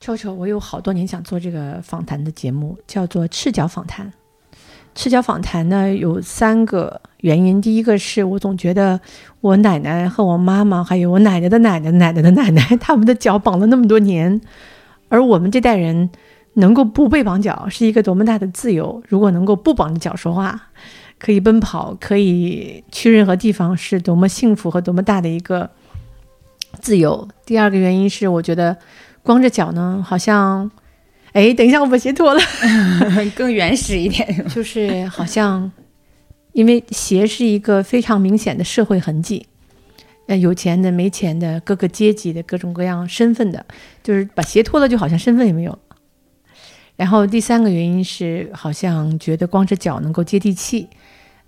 秋秋，我有好多年想做这个访谈的节目，叫做《赤脚访谈》。赤脚访谈呢有三个原因，第一个是我总觉得我奶奶和我妈妈，还有我奶奶的奶奶、奶奶的奶奶，他们的脚绑了那么多年，而我们这代人能够不被绑脚，是一个多么大的自由。如果能够不绑着脚说话，可以奔跑，可以去任何地方，是多么幸福和多么大的一个自由。第二个原因是，我觉得光着脚呢，好像，哎，等一下，我把鞋脱了，更原始一点，就是好像，因为鞋是一个非常明显的社会痕迹，呃，有钱的、没钱的、各个阶级的、各种各样身份的，就是把鞋脱了，就好像身份也没有。然后第三个原因是，好像觉得光着脚能够接地气。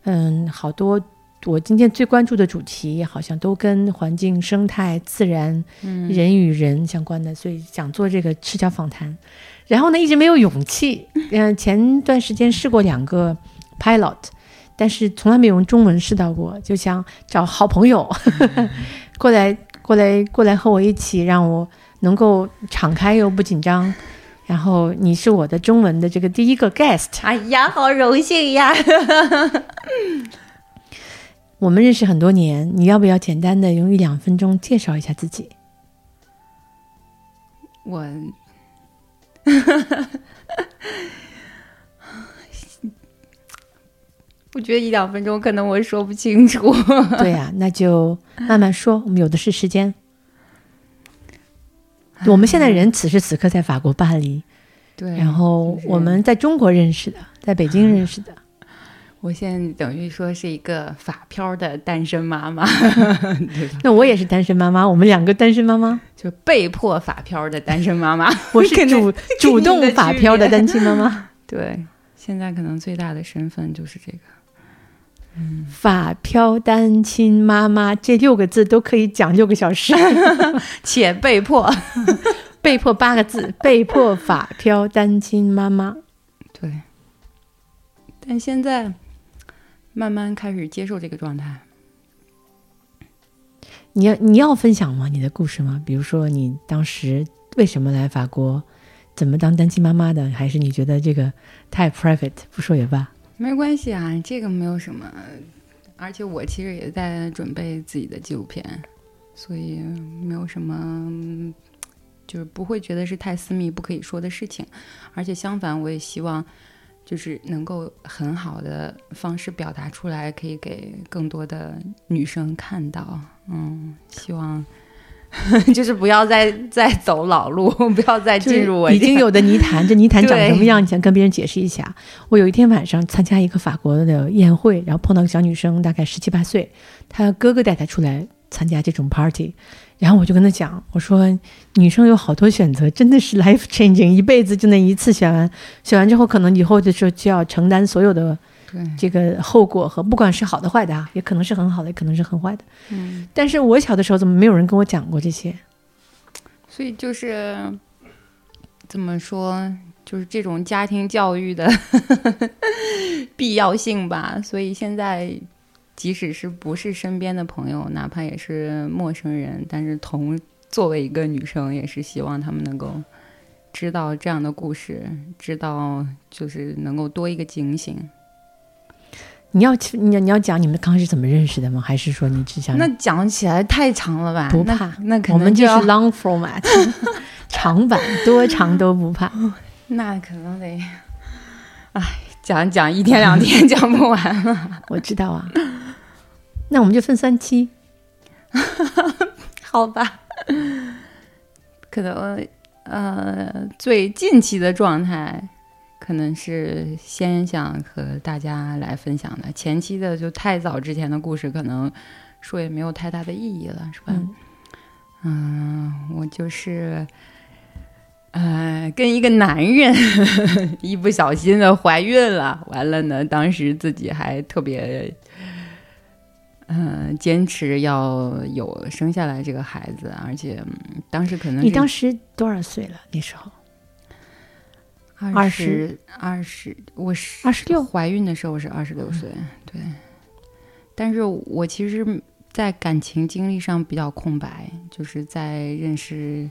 嗯，好多我今天最关注的主题好像都跟环境、生态、自然、人与人相关的，所以想做这个赤脚访谈。然后呢，一直没有勇气。嗯，前段时间试过两个 pilot，但是从来没有用中文试到过，就想找好朋友 过来、过来、过来和我一起，让我能够敞开又不紧张。然后你是我的中文的这个第一个 guest，哎呀，好荣幸呀！我们认识很多年，你要不要简单的用一两分钟介绍一下自己？我，我觉得一两分钟可能我说不清楚。对呀，那就慢慢说，我们有的是时间。我们现在人此时此刻在法国巴黎，对，然后我们在中国认识的，在北京认识的。我现在等于说是一个法漂的单身妈妈，那我也是单身妈妈，我们两个单身妈妈，就被迫法漂的单身妈妈。我是主主动法漂的单亲妈妈。对，现在可能最大的身份就是这个。嗯法漂单亲妈妈这六个字都可以讲六个小时，且被迫，被迫八个字，被迫法漂单亲妈妈。对，但现在慢慢开始接受这个状态。你要你要分享吗？你的故事吗？比如说你当时为什么来法国，怎么当单亲妈妈的？还是你觉得这个太 private，不说也罢？没关系啊，这个没有什么，而且我其实也在准备自己的纪录片，所以没有什么，就是不会觉得是太私密不可以说的事情，而且相反，我也希望就是能够很好的方式表达出来，可以给更多的女生看到，嗯，希望。就是不要再 再走老路，不要再进入我已经有的泥潭。这泥潭长什么样？你想跟别人解释一下。我有一天晚上参加一个法国的宴会，然后碰到个小女生，大概十七八岁，她哥哥带她出来参加这种 party，然后我就跟他讲，我说女生有好多选择，真的是 life changing，一辈子就那一次选完，选完之后可能以后的时候就要承担所有的。这个后果和不管是好的坏的啊，也可能是很好的，也可能是很坏的。嗯，但是我小的时候怎么没有人跟我讲过这些？所以就是怎么说，就是这种家庭教育的 必要性吧。所以现在，即使是不是身边的朋友，哪怕也是陌生人，但是同作为一个女生，也是希望他们能够知道这样的故事，知道就是能够多一个警醒。你要你要你要讲你们刚开始怎么认识的吗？还是说你只想那讲起来太长了吧？不怕，那我们就是 long format，长版多长都不怕。那可能得，哎，讲讲一天两天 讲不完了。我知道啊，那我们就分三期，好吧？可能呃，最近期的状态。可能是先想和大家来分享的，前期的就太早之前的故事，可能说也没有太大的意义了，是吧？嗯，我就是，呃，跟一个男人 一不小心的怀孕了，完了呢，当时自己还特别，嗯，坚持要有生下来这个孩子，而且当时可能你当时多少岁了？那时候？二十二十，我是二十六。怀孕的时候我是二十六岁，对。但是我其实，在感情经历上比较空白，就是在认识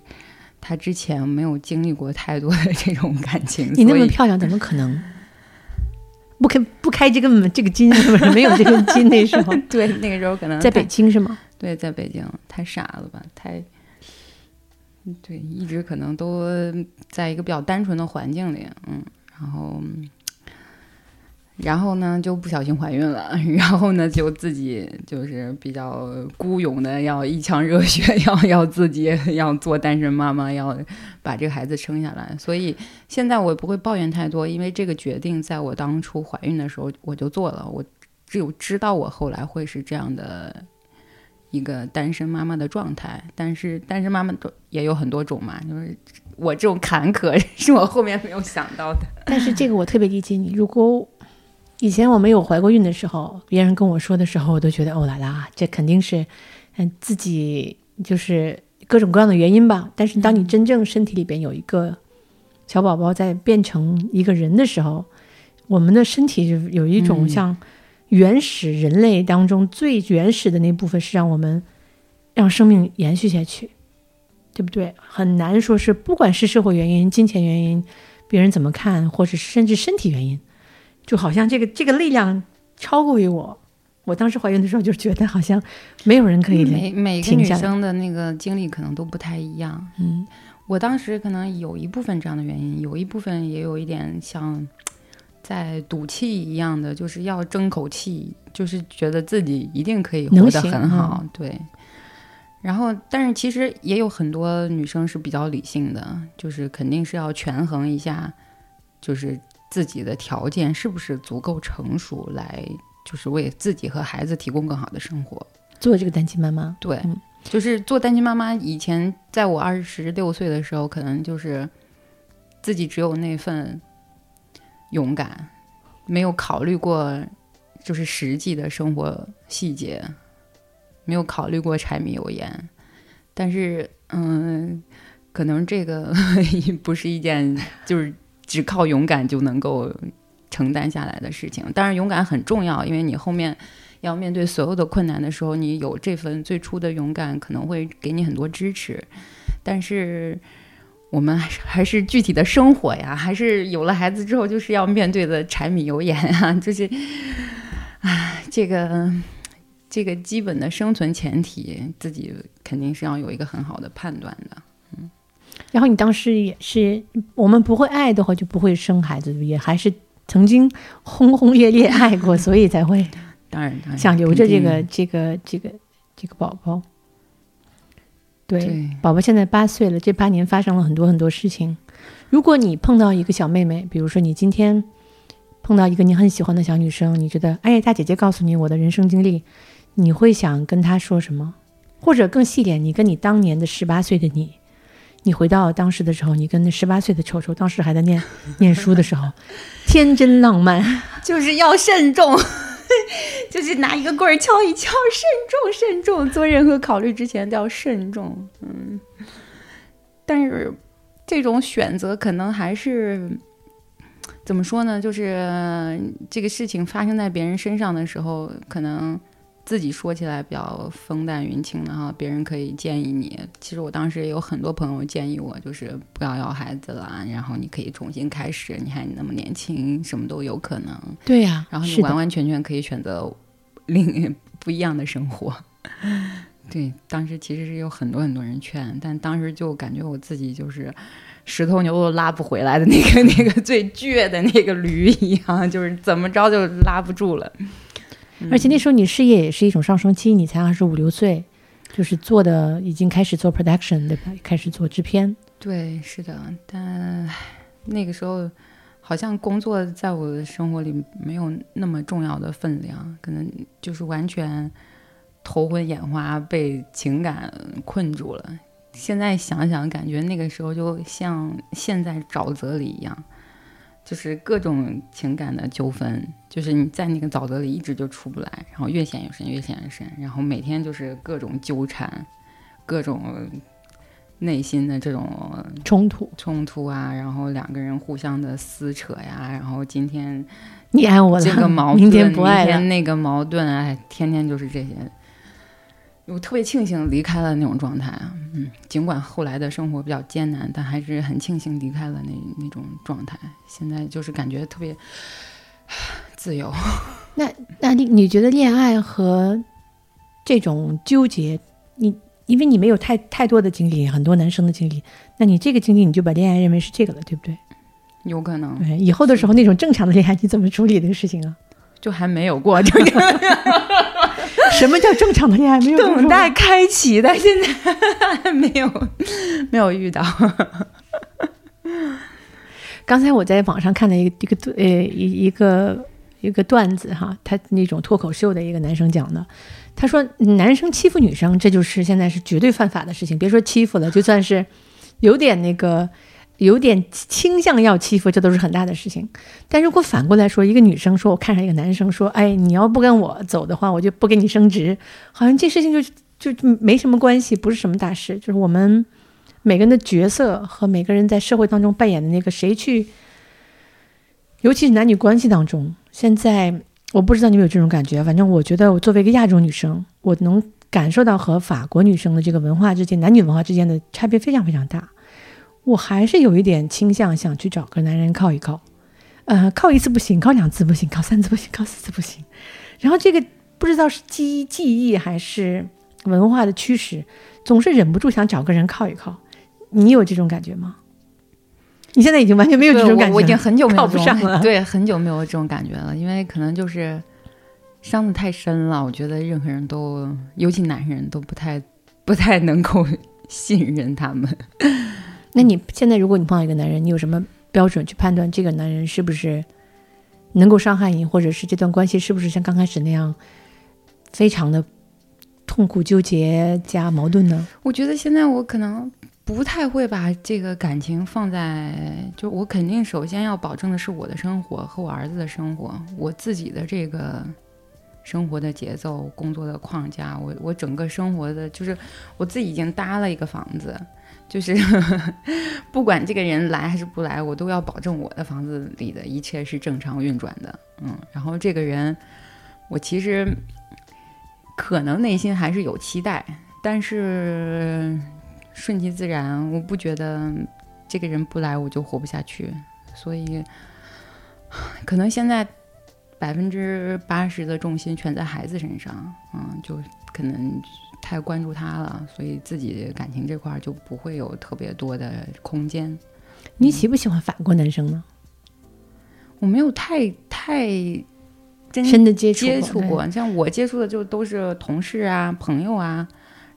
他之前没有经历过太多的这种感情，你那么漂亮，怎么可能？不开不开这个这个金是不是没有这个金那时候 对那个时候可能在北京是吗？对在北京太傻了吧，太对一直可能都在一个比较单纯的环境里，嗯，然后然后呢就不小心怀孕了，然后呢就自己就是比较孤勇的要一腔热血，要要自己 要做单身妈妈，要把这个孩子生下来。所以现在我也不会抱怨太多，因为这个决定在我当初怀孕的时候我就做了，我只有知道我后来会是这样的。一个单身妈妈的状态，但是单身妈妈都也有很多种嘛，就是我这种坎坷是我后面没有想到的。但是这个我特别理解你。如果以前我没有怀过孕的时候，别人跟我说的时候，我都觉得哦啦啦，这肯定是嗯自己就是各种各样的原因吧。但是当你真正身体里边有一个小宝宝在变成一个人的时候，我们的身体就有一种嗯像原始人类当中最原始的那部分，是让我们让生命延续下去，对不对？很难说是不管是社会原因、金钱原因。别人怎么看，或者是甚至身体原因，就好像这个这个力量超过于我。我当时怀孕的时候就觉得好像没有人可以每每个女生的那个经历可能都不太一样。嗯，我当时可能有一部分这样的原因，有一部分也有一点像在赌气一样的，就是要争口气，就是觉得自己一定可以活得很好，对。然后，但是其实也有很多女生是比较理性的，就是肯定是要权衡一下，就是自己的条件是不是足够成熟，来就是为自己和孩子提供更好的生活。做这个单亲妈妈，对，嗯就是做单亲妈妈。以前在我二十六岁的时候，可能就是自己只有那份勇敢，没有考虑过就是实际的生活细节，没有考虑过柴米油盐。但是，嗯，可能这个 不是一件就是只靠勇敢就能够承担下来的事情。当然，勇敢很重要，因为你后面。要面对所有的困难的时候，你有这份最初的勇敢，可能会给你很多支持。但是我们还是还是具体的生活呀，还是有了孩子之后就是要面对的柴米油盐啊，就是，唉，这个这个基本的生存前提，自己肯定是要有一个很好的判断的。然后你当时也是，我们不会爱的话就不会生孩子，也还是曾经轰轰烈烈爱过，所以才会当然，想留着这个这个这个这个宝宝。对，对宝宝现在八岁了，这八年发生了很多很多事情。如果你碰到一个小妹妹，比如说你今天碰到一个你很喜欢的小女生，你觉得哎，大姐姐告诉你我的人生经历，你会想跟她说什么？或者更细点，你跟你当年的十八岁的你，你回到当时的时候，你跟那十八岁的丑丑，当时还在念念书的时候，天真浪漫，就是要慎重，就是拿一个棍儿敲一敲，慎重慎重，做任何考虑之前都要慎重。嗯，但是这种选择可能还是怎么说呢？就是这个事情发生在别人身上的时候，可能。自己说起来比较风淡云轻的哈，别人可以建议你。其实我当时也有很多朋友建议我，就是不要要孩子了，然后你可以重新开始，你还那么年轻，什么都有可能。对呀、然后你完完全全可以选择另 不一样的生活。对，当时其实是有很多很多人劝，但当时就感觉我自己就是石头牛都拉不回来的那个 那个最倔的那个驴一样，就是怎么着就拉不住了。而且那时候你事业也是一种上升期，你才二十五六岁，就是做的已经开始做 production 对吧？开始做制片。对，是的，但那个时候好像工作在我的生活里没有那么重要的分量，可能就是完全头昏眼花，被情感困住了。现在想想，感觉那个时候就像陷在沼泽里一样，就是各种情感的纠纷，就是你在那个沼泽里一直就出不来，然后越陷越深，越陷越深，然后每天就是各种纠缠，各种内心的这种冲突，冲突啊，然后两个人互相的撕扯呀，然后今天你爱我了，这个矛盾，明天不爱了。明天那个矛盾，哎，天天就是这些。我特别庆幸离开了那种状态啊，嗯，尽管后来的生活比较艰难，但还是很庆幸离开了那那种状态。现在就是感觉特别自由。那那你你觉得恋爱和这种纠结，你因为你没有太太多的经历，很多男生的经历，那你这个经历你就把恋爱认为是这个了，对不对？有可能。对，以后的时候那种正常的恋爱你怎么处理这个事情啊？就还没有过，就什么叫正常的恋爱？没有等待开启，但现在还没有没有遇到。刚才我在网上看了一个一个呃一一个一个段子哈，他那种脱口秀的一个男生讲的，他说男生欺负女生，这就是现在是绝对犯法的事情。别说欺负了，就算是有点那个。有点倾向要欺负，这都是很大的事情。但如果反过来说，一个女生说：“我看上一个男生，说，哎，你要不跟我走的话，我就不给你升职。”好像这事情就就没什么关系，不是什么大事。就是我们每个人的角色和每个人在社会当中扮演的那个谁去，尤其是男女关系当中。现在我不知道你有没有这种感觉，反正我觉得我作为一个亚洲女生，我能感受到和法国女生的这个文化之间、男女文化之间的差别非常非常大。我还是有一点倾向想去找个男人靠一靠，呃，靠一次不行，靠两次不行，靠三次不行，靠四次不行。然后这个不知道是记忆记忆还是文化的驱使，总是忍不住想找个人靠一靠。你有这种感觉吗？你现在已经完全没有这种感觉，我已经很久没有不上了。对，很久没有这种感觉了，因为可能就是伤的太深了。我觉得任何人都，尤其男人都不太不太能够 信任他们。那你现在，如果你碰到一个男人，你有什么标准去判断这个男人是不是能够伤害你，或者是这段关系是不是像刚开始那样非常的痛苦、纠结加矛盾呢？我觉得现在我可能不太会把这个感情放在，就我肯定首先要保证的是我的生活和我儿子的生活，我自己的这个生活的节奏、工作的框架，我我整个生活的，就是我自己已经搭了一个房子。就是 不管这个人来还是不来，我都要保证我的房子里的一切是正常运转的。嗯，然后这个人，我其实可能内心还是有期待，但是顺其自然。我不觉得这个人不来我就活不下去，所以可能现在百分之八十的重心全在孩子身上。嗯，就可能。太关注他了，所以自己感情这块就不会有特别多的空间。你喜不喜欢法国男生呢？我没有太太深的接触接触过，像我接触的就都是同事啊、朋友啊，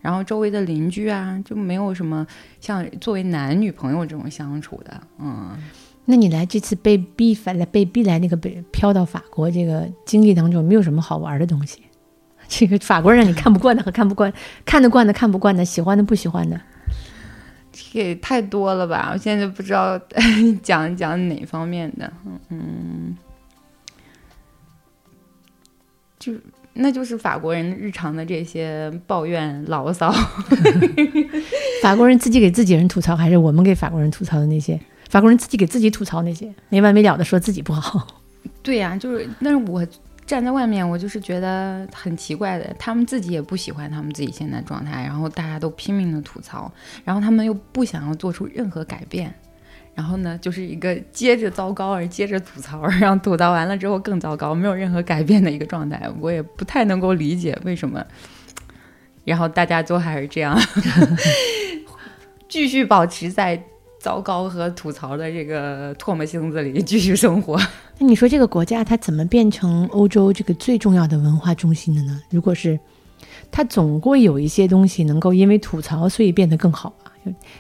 然后周围的邻居啊，就没有什么像作为男女朋友这种相处的。嗯，那你来这次被逼来被逼来那个被飘到法国这个经历当中，没有什么好玩的东西？这个法国人让你看不惯的和看不惯，看得惯的看不惯的，喜欢的不喜欢的，这太多了吧？我现在就不知道讲讲哪方面的，嗯，就那就是法国人日常的这些抱怨牢骚，法国人自己给自己人吐槽，还是我们给法国人吐槽的那些？法国人自己给自己吐槽那些没完没了的说自己不好，对呀，就是那是我。站在外面，我就是觉得很奇怪的，他们自己也不喜欢他们自己现在状态，然后大家都拼命的吐槽，然后他们又不想要做出任何改变，然后呢，就是一个接着糟糕而接着吐槽，然后吐槽完了之后更糟糕，没有任何改变的一个状态，我也不太能够理解为什么，然后大家都还是这样，继续保持在。糟糕和吐槽的这个唾沫星子里继续生活。那你说这个国家它怎么变成欧洲这个最重要的文化中心的呢？如果是，它总会有一些东西能够因为吐槽所以变得更好吧？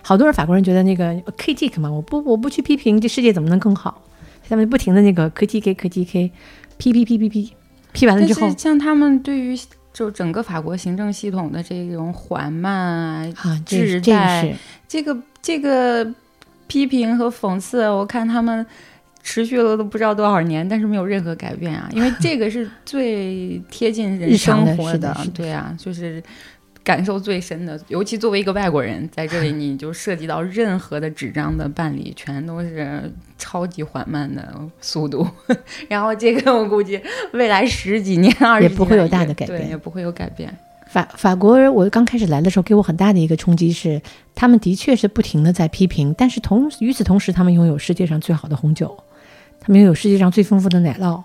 好多人法国人觉得那个 critic 嘛，我不我不去批评这世界怎么能更好？下面不停的那个 critic critic，批批批批批，批完了之后，像他们对于就整个法国行政系统的这种缓慢啊、滞怠，这个这个。批评和讽刺，我看他们持续了都不知道多少年，但是没有任何改变啊！因为这个是最贴近人生活的，对啊，就是感受最深的。尤其作为一个外国人，在这里你就涉及到任何的纸张的办理，全都是超级缓慢的速度。然后这个我估计未来十几年、二十年也不会有大的改变，也不会有改变。法法国人，我刚开始来的时候，给我很大的一个冲击是，他们的确是不停的在批评，但是同与此同时，他们拥有世界上最好的红酒，他们拥有世界上最丰富的奶酪，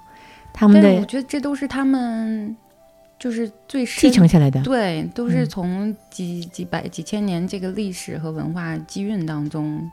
他们的我觉得这都是他们就是最继承下来的。对，都是嗯从几几百几千年这个历史和文化积蕴当中。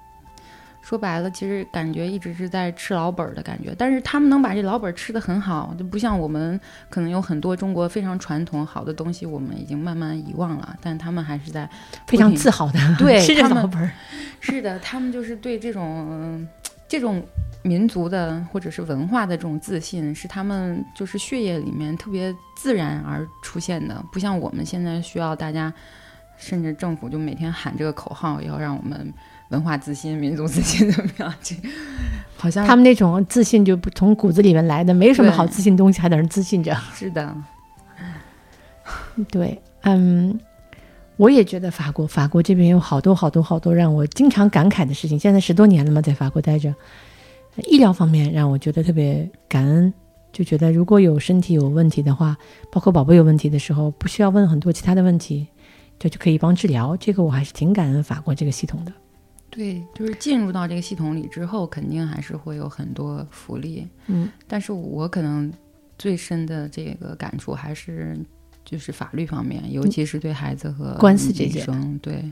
说白了，其实感觉一直是在吃老本儿的感觉，但是他们能把这老本儿吃得很好，就不像我们可能有很多中国非常传统好的东西，我们已经慢慢遗忘了，但他们还是在非常自豪的，对 吃着老本儿，是的，他们就是对这种嗯这种民族的或者是文化的这种自信，是他们就是血液里面特别自然而出现的，不像我们现在需要大家，甚至政府就每天喊这个口号，要让我们文化自信、民族自信 怎么样？这好像他们那种自信就不从骨子里面来的，没什么好自信的东西，还在那自信着。是的，对，嗯，我也觉得法国，法国这边有好多好多好多让我经常感慨的事情。现在十多年了嘛，在法国待着，医疗方面让我觉得特别感恩，就觉得如果有身体有问题的话，包括宝宝有问题的时候，不需要问很多其他的问题，这就可以帮治疗。这个我还是挺感恩法国这个系统的。对，就是进入到这个系统里之后，肯定还是会有很多福利。嗯，但是我可能最深的这个感触还是就是法律方面，尤其是对孩子和女官司这些生对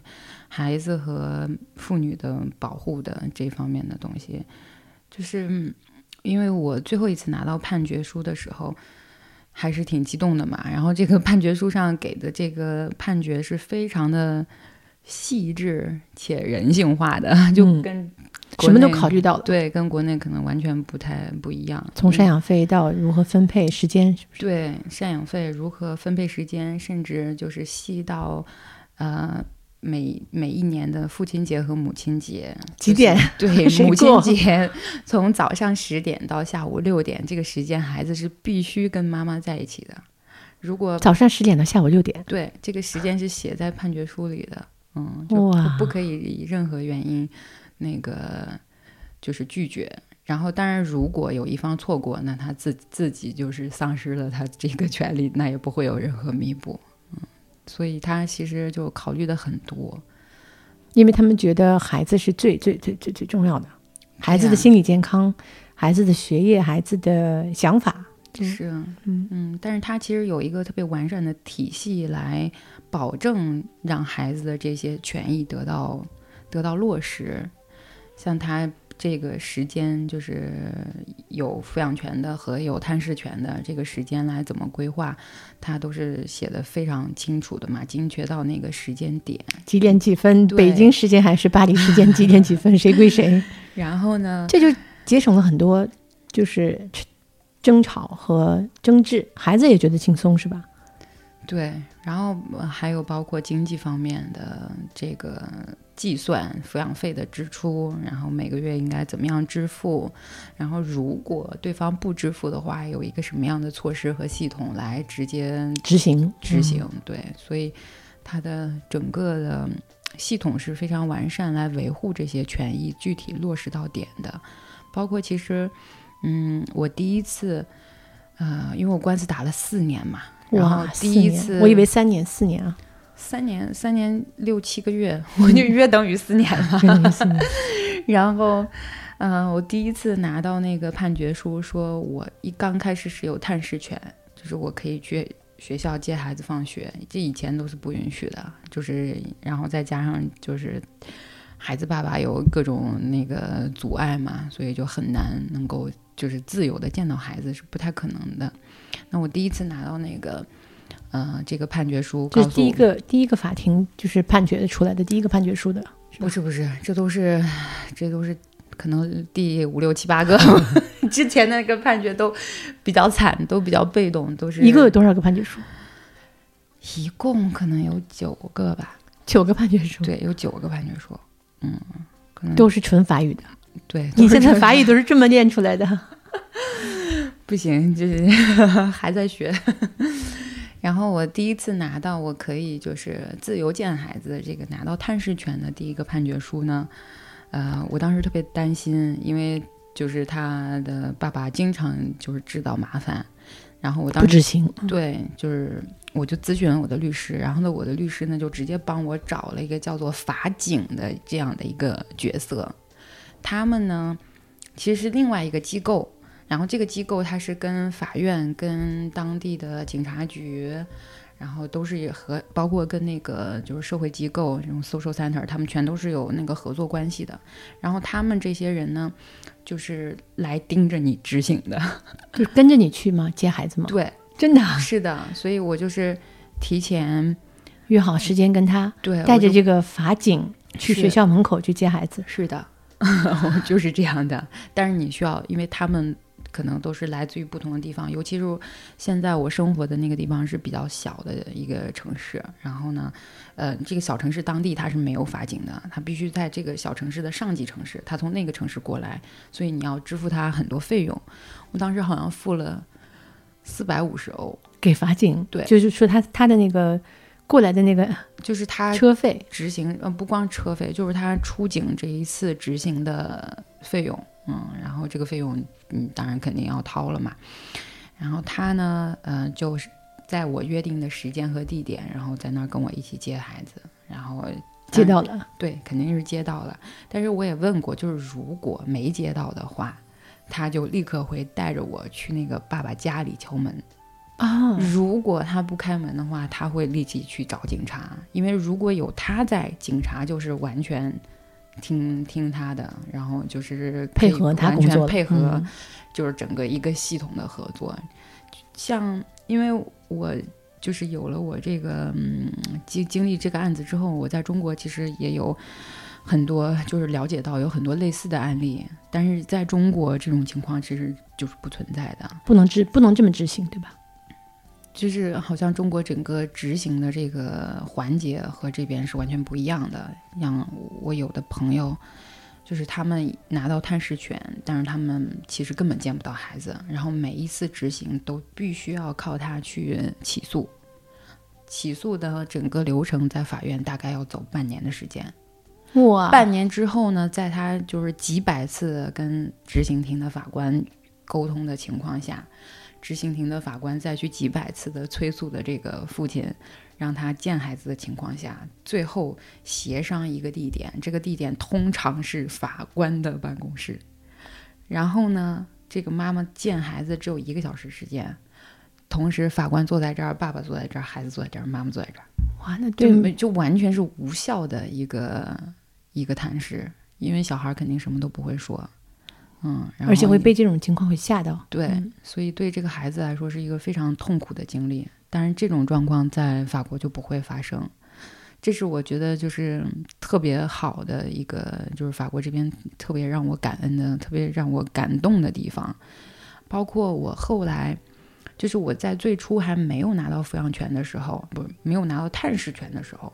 孩子和妇女的保护的这方面的东西，就是嗯因为我最后一次拿到判决书的时候。还是挺激动的嘛，然后这个判决书上给的这个判决是非常的细致且人性化的，就嗯跟国什么都考虑到了，对，跟国内可能完全不太不一样。从赡嗯养费到如何分配时间，是不是？对赡养费如何分配时间，甚至就是细到呃每每一年的父亲节和母亲节几点？对 母亲节 从早上十点到下午六点这个时间，孩子是必须跟妈妈在一起的。如果早上十点到下午六点，对这个时间是写在判决书里的，嗯，就不不可以以任何原因那个就是拒绝。然后，当然，如果有一方错过，那他自自己就是丧失了他这个权利，那也不会有任何弥补。嗯，所以他其实就考虑的很多。因为他们觉得孩子是最最最最最重要的，孩子的心理健康、孩子的学业、孩子的想法，嗯是，嗯嗯，但是他其实有一个特别完善的体系来保证让孩子的这些权益得到得到落实。像他这个时间，就是有抚养权的和有探视权的这个时间来怎么规划，他都是写的非常清楚的嘛，精确到那个时间点。几点几分，北京时间还是巴黎时间几点几分，谁归谁，然后呢，这就节省了很多就是争吵和争执，孩子也觉得轻松，是吧？对，然后呃还有包括经济方面的这个计算抚养费的支出，然后每个月应该怎么样支付，然后如果对方不支付的话，有一个什么样的措施和系统来直接执行执行。对，所以它的整个的系统是非常完善，来维护这些权益具体落实到点的。包括其实，嗯，我第一次，呃，因为我官司打了四年嘛，然后哇，第一次，我以为三年四年啊，三年三年六七个月，我就约等于四年了。然后，嗯、我第一次拿到那个判决书，说我一刚开始是有探视权，就是我可以去学校接孩子放学，这以前都是不允许的。就是，然后再加上就是孩子爸爸有各种那个阻碍嘛，所以就很难能够就是自由的见到孩子是不太可能的。那我第一次拿到那个。呃，这个判决书告诉我这是第一个第一个法庭就是判决出来的第一个判决书的，是不是不是，这都是这都是可能第五六七八个，之前那个判决都比较惨，都比较被动，都是一共有多少个判决书？一共可能有九个吧，九个判决书，对，有九个判决书，嗯，可能都是纯法语的。对。你现在法语都是这么练出来的？不行，就是 还在学。然后我第一次拿到我可以就是自由见孩子的这个拿到探视权的第一个判决书呢，呃，我当时特别担心，因为就是他的爸爸经常就是制造麻烦，然后我不当时执行。对，就是我就咨询了我的律师，然后呢，我的律师呢就直接帮我找了一个叫做法警的这样的一个角色，他们呢其实是另外一个机构，然后这个机构它是跟法院、跟当地的警察局。然后都是和包括跟那个就是社会机构这种 social center，他们全都是有那个合作关系的。然后他们这些人呢，就是来盯着你执行的。就跟着你去吗？接孩子吗？对，真的啊是的，所以我就是提前约好时间跟他对带着这个法警去学校门口去接孩子。是的，我就是这样的。但是你需要，因为他们可能都是来自于不同的地方，尤其是现在我生活的那个地方是比较小的一个城市。然后呢，呃，这个小城市当地它是没有法警的，他必须在这个小城市的上级城市，他从那个城市过来，所以你要支付他很多费用。我当时好像付了四百五十欧，给法警，对就是说他他的那个过来的那个就是他车费，执行呃不光车费，就是他出警这一次执行的费用，嗯，然后这个费用嗯当然肯定要掏了嘛。然后他呢，呃，就是在我约定的时间和地点，然后在那儿跟我一起接孩子，然后接到了，对，肯定是接到了。但是我也问过，就是如果没接到的话，他就立刻会带着我去那个爸爸家里敲门。啊，如果他不开门的话，他会立即去找警察，因为如果有他在，警察就是完全听听他的，然后就是配合他完工作了全配合嗯就是整个一个系统的合作。像因为我就是有了我这个嗯经经历这个案子之后，我在中国其实也有很多就是了解到有很多类似的案例，但是在中国这种情况其实就是不存在的。不能执不能这么执行，对吧？就是好像中国整个执行的这个环节和这边是完全不一样的。像我有的朋友，就是他们拿到探视权，但是他们其实根本见不到孩子，然后每一次执行都必须要靠他去起诉。起诉的整个流程在法院大概要走半年的时间。哇，半年之后呢，在他就是几百次跟执行庭的法官沟通的情况下，执行庭的法官再去几百次的催促的这个父亲让他见孩子的情况下，最后协商一个地点，这个地点通常是法官的办公室。然后呢，这个妈妈见孩子只有一个小时时间，同时法官坐在这儿，爸爸坐在这儿，孩子坐在这儿，妈妈坐在这儿。哇，那就对没就完全是无效的一个一个探视，因为小孩肯定什么都不会说，嗯，而且会被这种情况会吓到。对，嗯所以对这个孩子来说是一个非常痛苦的经历。但是这种状况在法国就不会发生，这是我觉得就是特别好的一个，就是法国这边特别让我感恩的、特别让我感动的地方。包括我后来，就是我在最初还没有拿到抚养权的时候，不是没有拿到探视权的时候，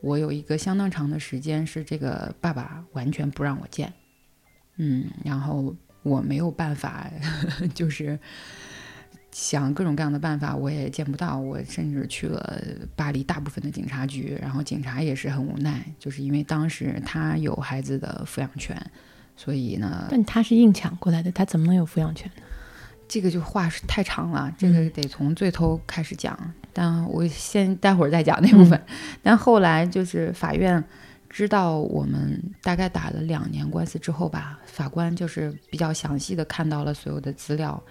我有一个相当长的时间是这个爸爸完全不让我见，嗯，然后我没有办法，就是想各种各样的办法，我也见不到。我甚至去了巴黎大部分的警察局，然后警察也是很无奈，就是因为当时他有孩子的抚养权，所以呢，但他是硬抢过来的，他怎么能有抚养权呢？这个就话是太长了，这个得从最头开始讲。但我先待会儿再讲那部分。但后来就是法院知道我们大概打了两年官司之后吧，法官就是比较详细的看到了所有的资料，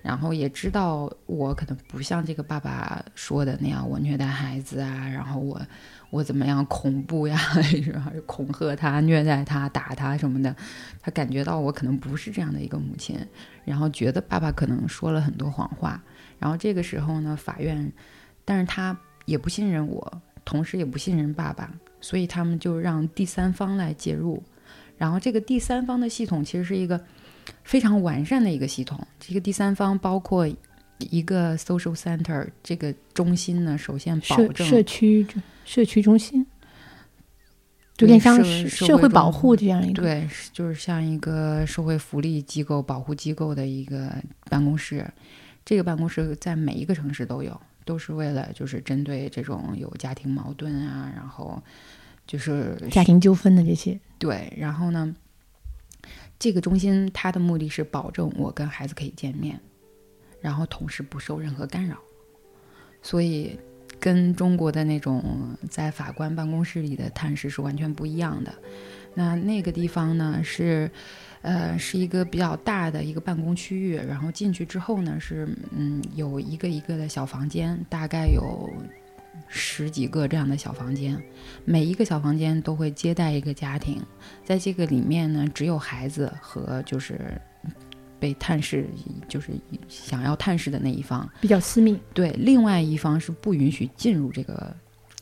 然后也知道我可能不像这个爸爸说的那样，我虐待孩子啊，然后我我怎么样恐怖呀，然后恐吓他、虐待他、打他什么的。他感觉到我可能不是这样的一个母亲，然后觉得爸爸可能说了很多谎话。然后这个时候呢，法院，但是他也不信任我，同时也不信任爸爸，所以他们就让第三方来介入。然后这个第三方的系统其实是一个非常完善的一个系统。这个第三方包括一个 social center 这个中心呢，首先保社证社区社区中心，对有点像社会保护这样一个。对，就是像一个社会福利机构、保护机构的一个办公室。这个办公室在每一个城市都有，都是为了就是针对这种有家庭矛盾啊，然后就是家庭纠纷的这些，对，然后呢，这个中心它的目的是保证我跟孩子可以见面，然后同时不受任何干扰，所以跟中国的那种在法官办公室里的探视是完全不一样的。那那个地方呢是，呃，是一个比较大的一个办公区域，然后进去之后呢是，嗯，有一个一个的小房间，大概有十几个这样的小房间，每一个小房间都会接待一个家庭，在这个里面呢，只有孩子和就是被探视，就是想要探视的那一方，比较私密，对，另外一方是不允许进入这个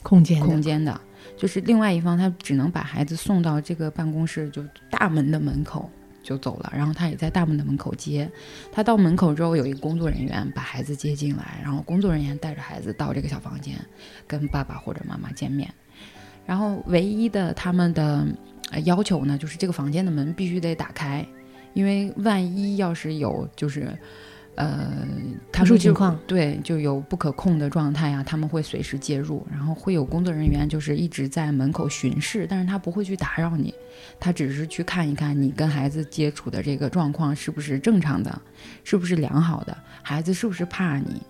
空间空间的，就是另外一方他只能把孩子送到这个办公室就大门的门口就走了，然后他也在大门的门口接。他到门口之后，有一个工作人员把孩子接进来，然后工作人员带着孩子到这个小房间，跟爸爸或者妈妈见面。然后唯一的他们的要求呢，就是这个房间的门必须得打开，因为万一要是有就是。呃，他特殊情况对，就有不可控的状态啊，他们会随时介入，然后会有工作人员就是一直在门口巡视，但是他不会去打扰你，他只是去看一看你跟孩子接触的这个状况是不是正常的，是不是良好的，孩子是不是怕你，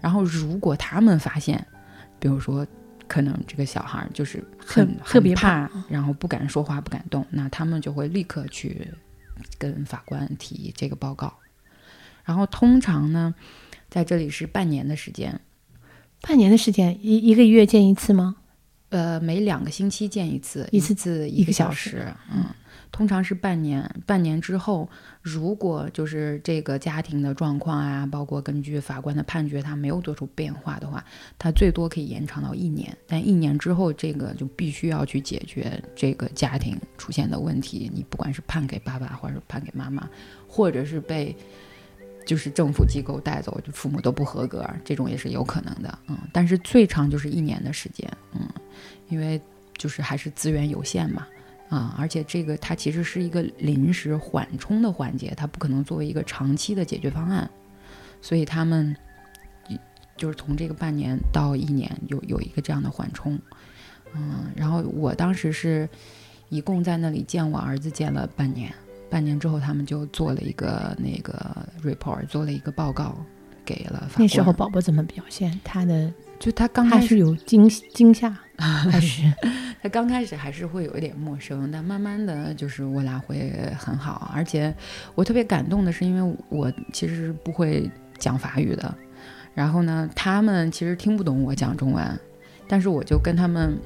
然后如果他们发现，比如说可能这个小孩就是很特特别怕，然后不敢说话，不敢动，那他们就会立刻去跟法官提这个报告。然后通常呢，在这里是半年的时间，半年的时间，一一个月见一次吗？呃，每两个星期见一次，一次次一个个小小时嗯，通常是半年。半年之后，如果就是这个家庭的状况啊，包括根据法官的判决，他没有做出变化的话，他最多可以延长到一年。但一年之后，这个就必须要去解决这个家庭出现的问题。你不管是判给爸爸，或者是判给妈妈，或者是被就是政府机构带走，就父母都不合格，这种也是有可能的。嗯，但是最长就是一年的时间。嗯，因为就是还是资源有限嘛。啊，而且这个它其实是一个临时缓冲的环节，它不可能作为一个长期的解决方案，所以他们就是从这个半年到一年有有一个这样的缓冲，嗯，然后我当时是一共在那里见我儿子见了半年，半年之后他们就做了一个那个 report，做了一个报告给了法官。那时候宝宝怎么表现？他的就他刚开始有惊惊吓，还是他刚开始还是会有一点陌生，但慢慢的就是我俩会很好，而且我特别感动的是，因为我其实是不会讲法语的，然后呢，他们其实听不懂我讲中文，但是我就跟他们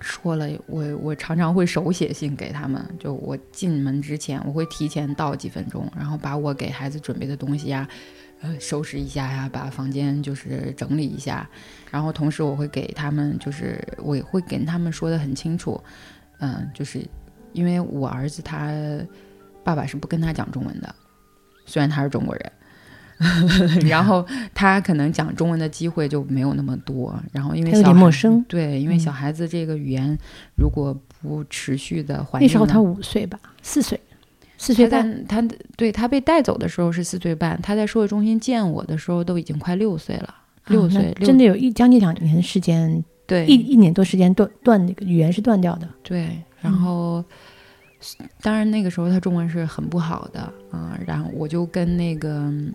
说了，我我常常会手写信给他们，就我进门之前，我会提前到几分钟，然后把我给孩子准备的东西呀。呃，收拾一下呀，把房间就是整理一下，然后同时我会给他们，就是我也会跟他们说的很清楚，嗯，就是因为我儿子他爸爸是不跟他讲中文的，虽然他是中国人，然后他可能讲中文的机会就没有那么多，然后因为他有小孩点陌生。对，因为嗯。小孩子这个语言如果不持续的环境那时候他五岁吧，四岁，四岁半，他对他被带走的时候是四岁半，他在社会中心见我的时候都已经快六岁了，六岁，六真的有一将近两年时间，对。一一年多时间断断那个语言是断掉的。对，然嗯后、当然那个时候他中文是很不好的啊、然后我就跟那个嗯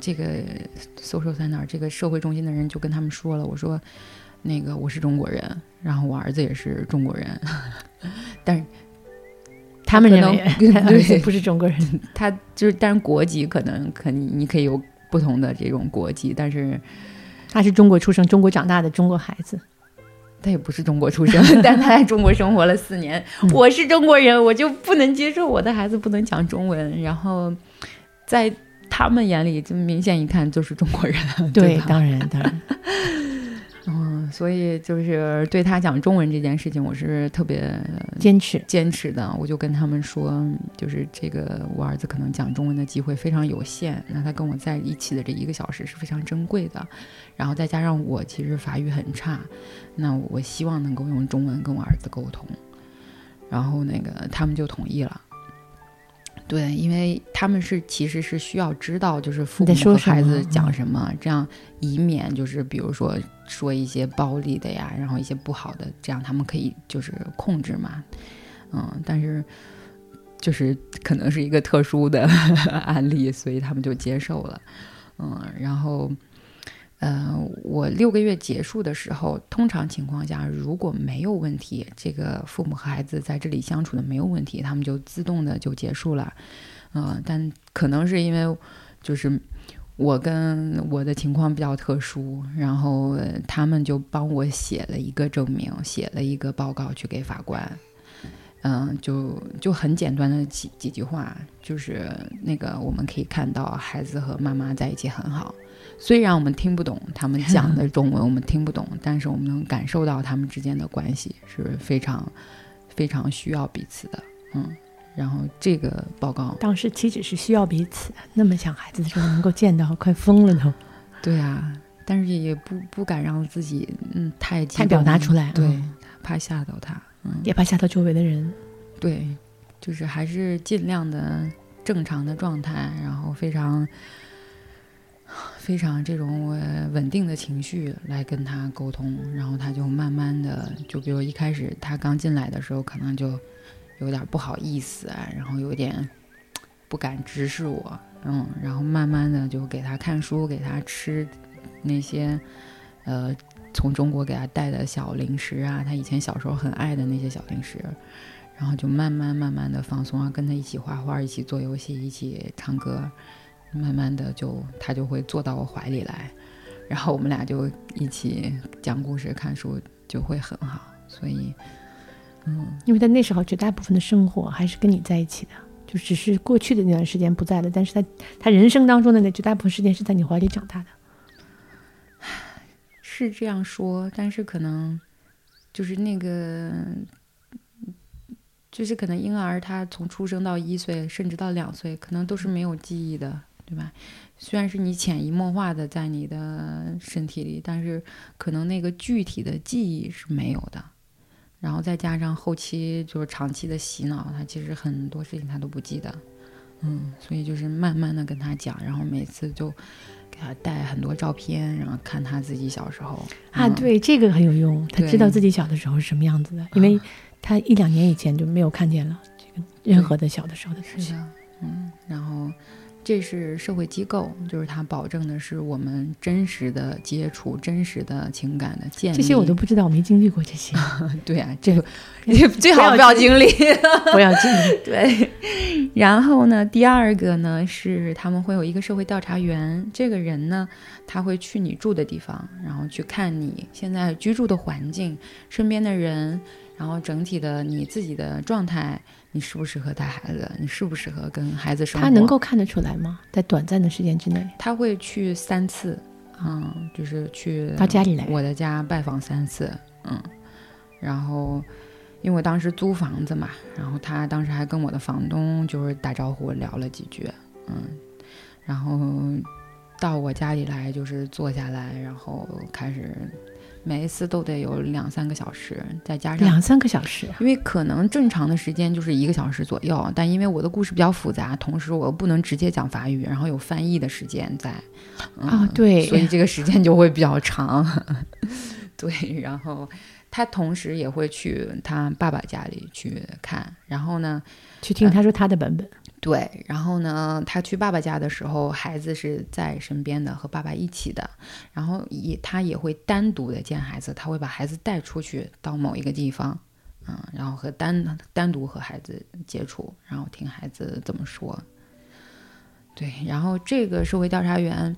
这个 social center 这个社会中心的人就跟他们说了，我说那个我是中国人，然后我儿子也是中国人，但是他们认为 对不是中国人，他就是，但是国籍可能可你你可以有不同的这种国籍，但是他是中国出生、中国长大的中国孩子。他也不是中国出生，但他在中国生活了四年。嗯我是中国人，我就不能接受我的孩子不能讲中文。然后在他们眼里，就明显一看就是中国人，对对，当然当然，嗯，所以就是对他讲中文这件事情，我是特别坚持。坚持的。我就跟他们说，就是这个我儿子可能讲中文的机会非常有限，那他跟我在一起的这一个小时是非常珍贵的。然后再加上我其实法语很差，那我希望能够用中文跟我儿子沟通。然后那个他们就同意了。对，因为他们是其实是需要知道，就是父母和孩子讲什么，这样以免就是比如说说一些暴力的呀，然后一些不好的，这样他们可以就是控制嘛。嗯，但是就是可能是一个特殊的 案例，所以他们就接受了。嗯，然后，呃，我六个月结束的时候，通常情况下如果没有问题，这个父母和孩子在这里相处的没有问题，他们就自动的就结束了。嗯，但可能是因为就是我跟我的情况比较特殊，然后他们就帮我写了一个证明，写了一个报告去给法官。嗯，就就很简单的几几句话，就是那个我们可以看到孩子和妈妈在一起很好，虽然我们听不懂他们讲的中文，我们听不懂，但是我们能感受到他们之间的关系是非常非常需要彼此的。嗯，然后这个报告当时岂止是需要彼此，那么想孩子的时候能够见到，快疯了都。对啊，但是也不不敢让自己嗯太太表达出来，对，怕吓到他。嗯，也怕吓到周围的人。对，就是还是尽量的正常的状态，然后非常非常这种稳定的情绪来跟他沟通，然后他就慢慢的，就比如一开始他刚进来的时候，可能就有点不好意思啊，然后有点不敢直视我，嗯，然后慢慢的就给他看书，给他吃那些呃。从中国给他带的小零食啊，他以前小时候很爱的那些小零食，然后就慢慢慢慢的放松啊，跟他一起画画，一起做游戏，一起唱歌，慢慢的就他就会坐到我怀里来，然后我们俩就一起讲故事、看书，就会很好。所以，嗯，因为他那时候绝大部分的生活还是跟你在一起的，就只是过去的那段时间不在了，但是他他人生当中的那绝大部分时间是在你怀里长大的。是这样说，但是可能就是那个，就是可能婴儿他从出生到一岁，甚至到两岁，可能都是没有记忆的，对吧？虽然是你潜移默化的在你的身体里，但是可能那个具体的记忆是没有的。然后再加上后期就是长期的洗脑，他其实很多事情他都不记得。嗯，所以就是慢慢的跟他讲，然后每次就。给他带很多照片，然后看他自己小时候啊，对这个很有用。他知道自己小的时候是什么样子的，因为他一两年以前就没有看见了这个任何的小的时候的事情。嗯，然后。这是社会机构，就是它保证的是我们真实的接触、真实的情感的建立。这些我都不知道，我没经历过这些。对啊，这个最好不要经历，不要经历。对。然后呢，第二个呢是他们会有一个社会调查员，这个人呢他会去你住的地方，然后去看你现在居住的环境、身边的人，然后整体的你自己的状态。你适不适合带孩子？你适不适合跟孩子生活？他能够看得出来吗？在短暂的时间之内，他会去三次，嗯，就是去到家里来，我的家拜访三次，嗯，然后因为我当时租房子嘛，然后他当时还跟我的房东就是打招呼聊了几句，嗯，然后到我家里来就是坐下来，然后开始。每一次都得有两三个小时，再加上两三个小时，因为可能正常的时间就是一个小时左右，但因为我的故事比较复杂，同时我又不能直接讲法语，然后有翻译的时间在，啊对，所以这个时间就会比较长。对，然后他同时也会去他爸爸家里去看，然后呢，去听他说他的版本。对，然后呢，他去爸爸家的时候，孩子是在身边的，和爸爸一起的。然后也他也会单独的见孩子，他会把孩子带出去到某一个地方，嗯，然后和单单独和孩子接触，然后听孩子怎么说。对，然后这个社会调查员，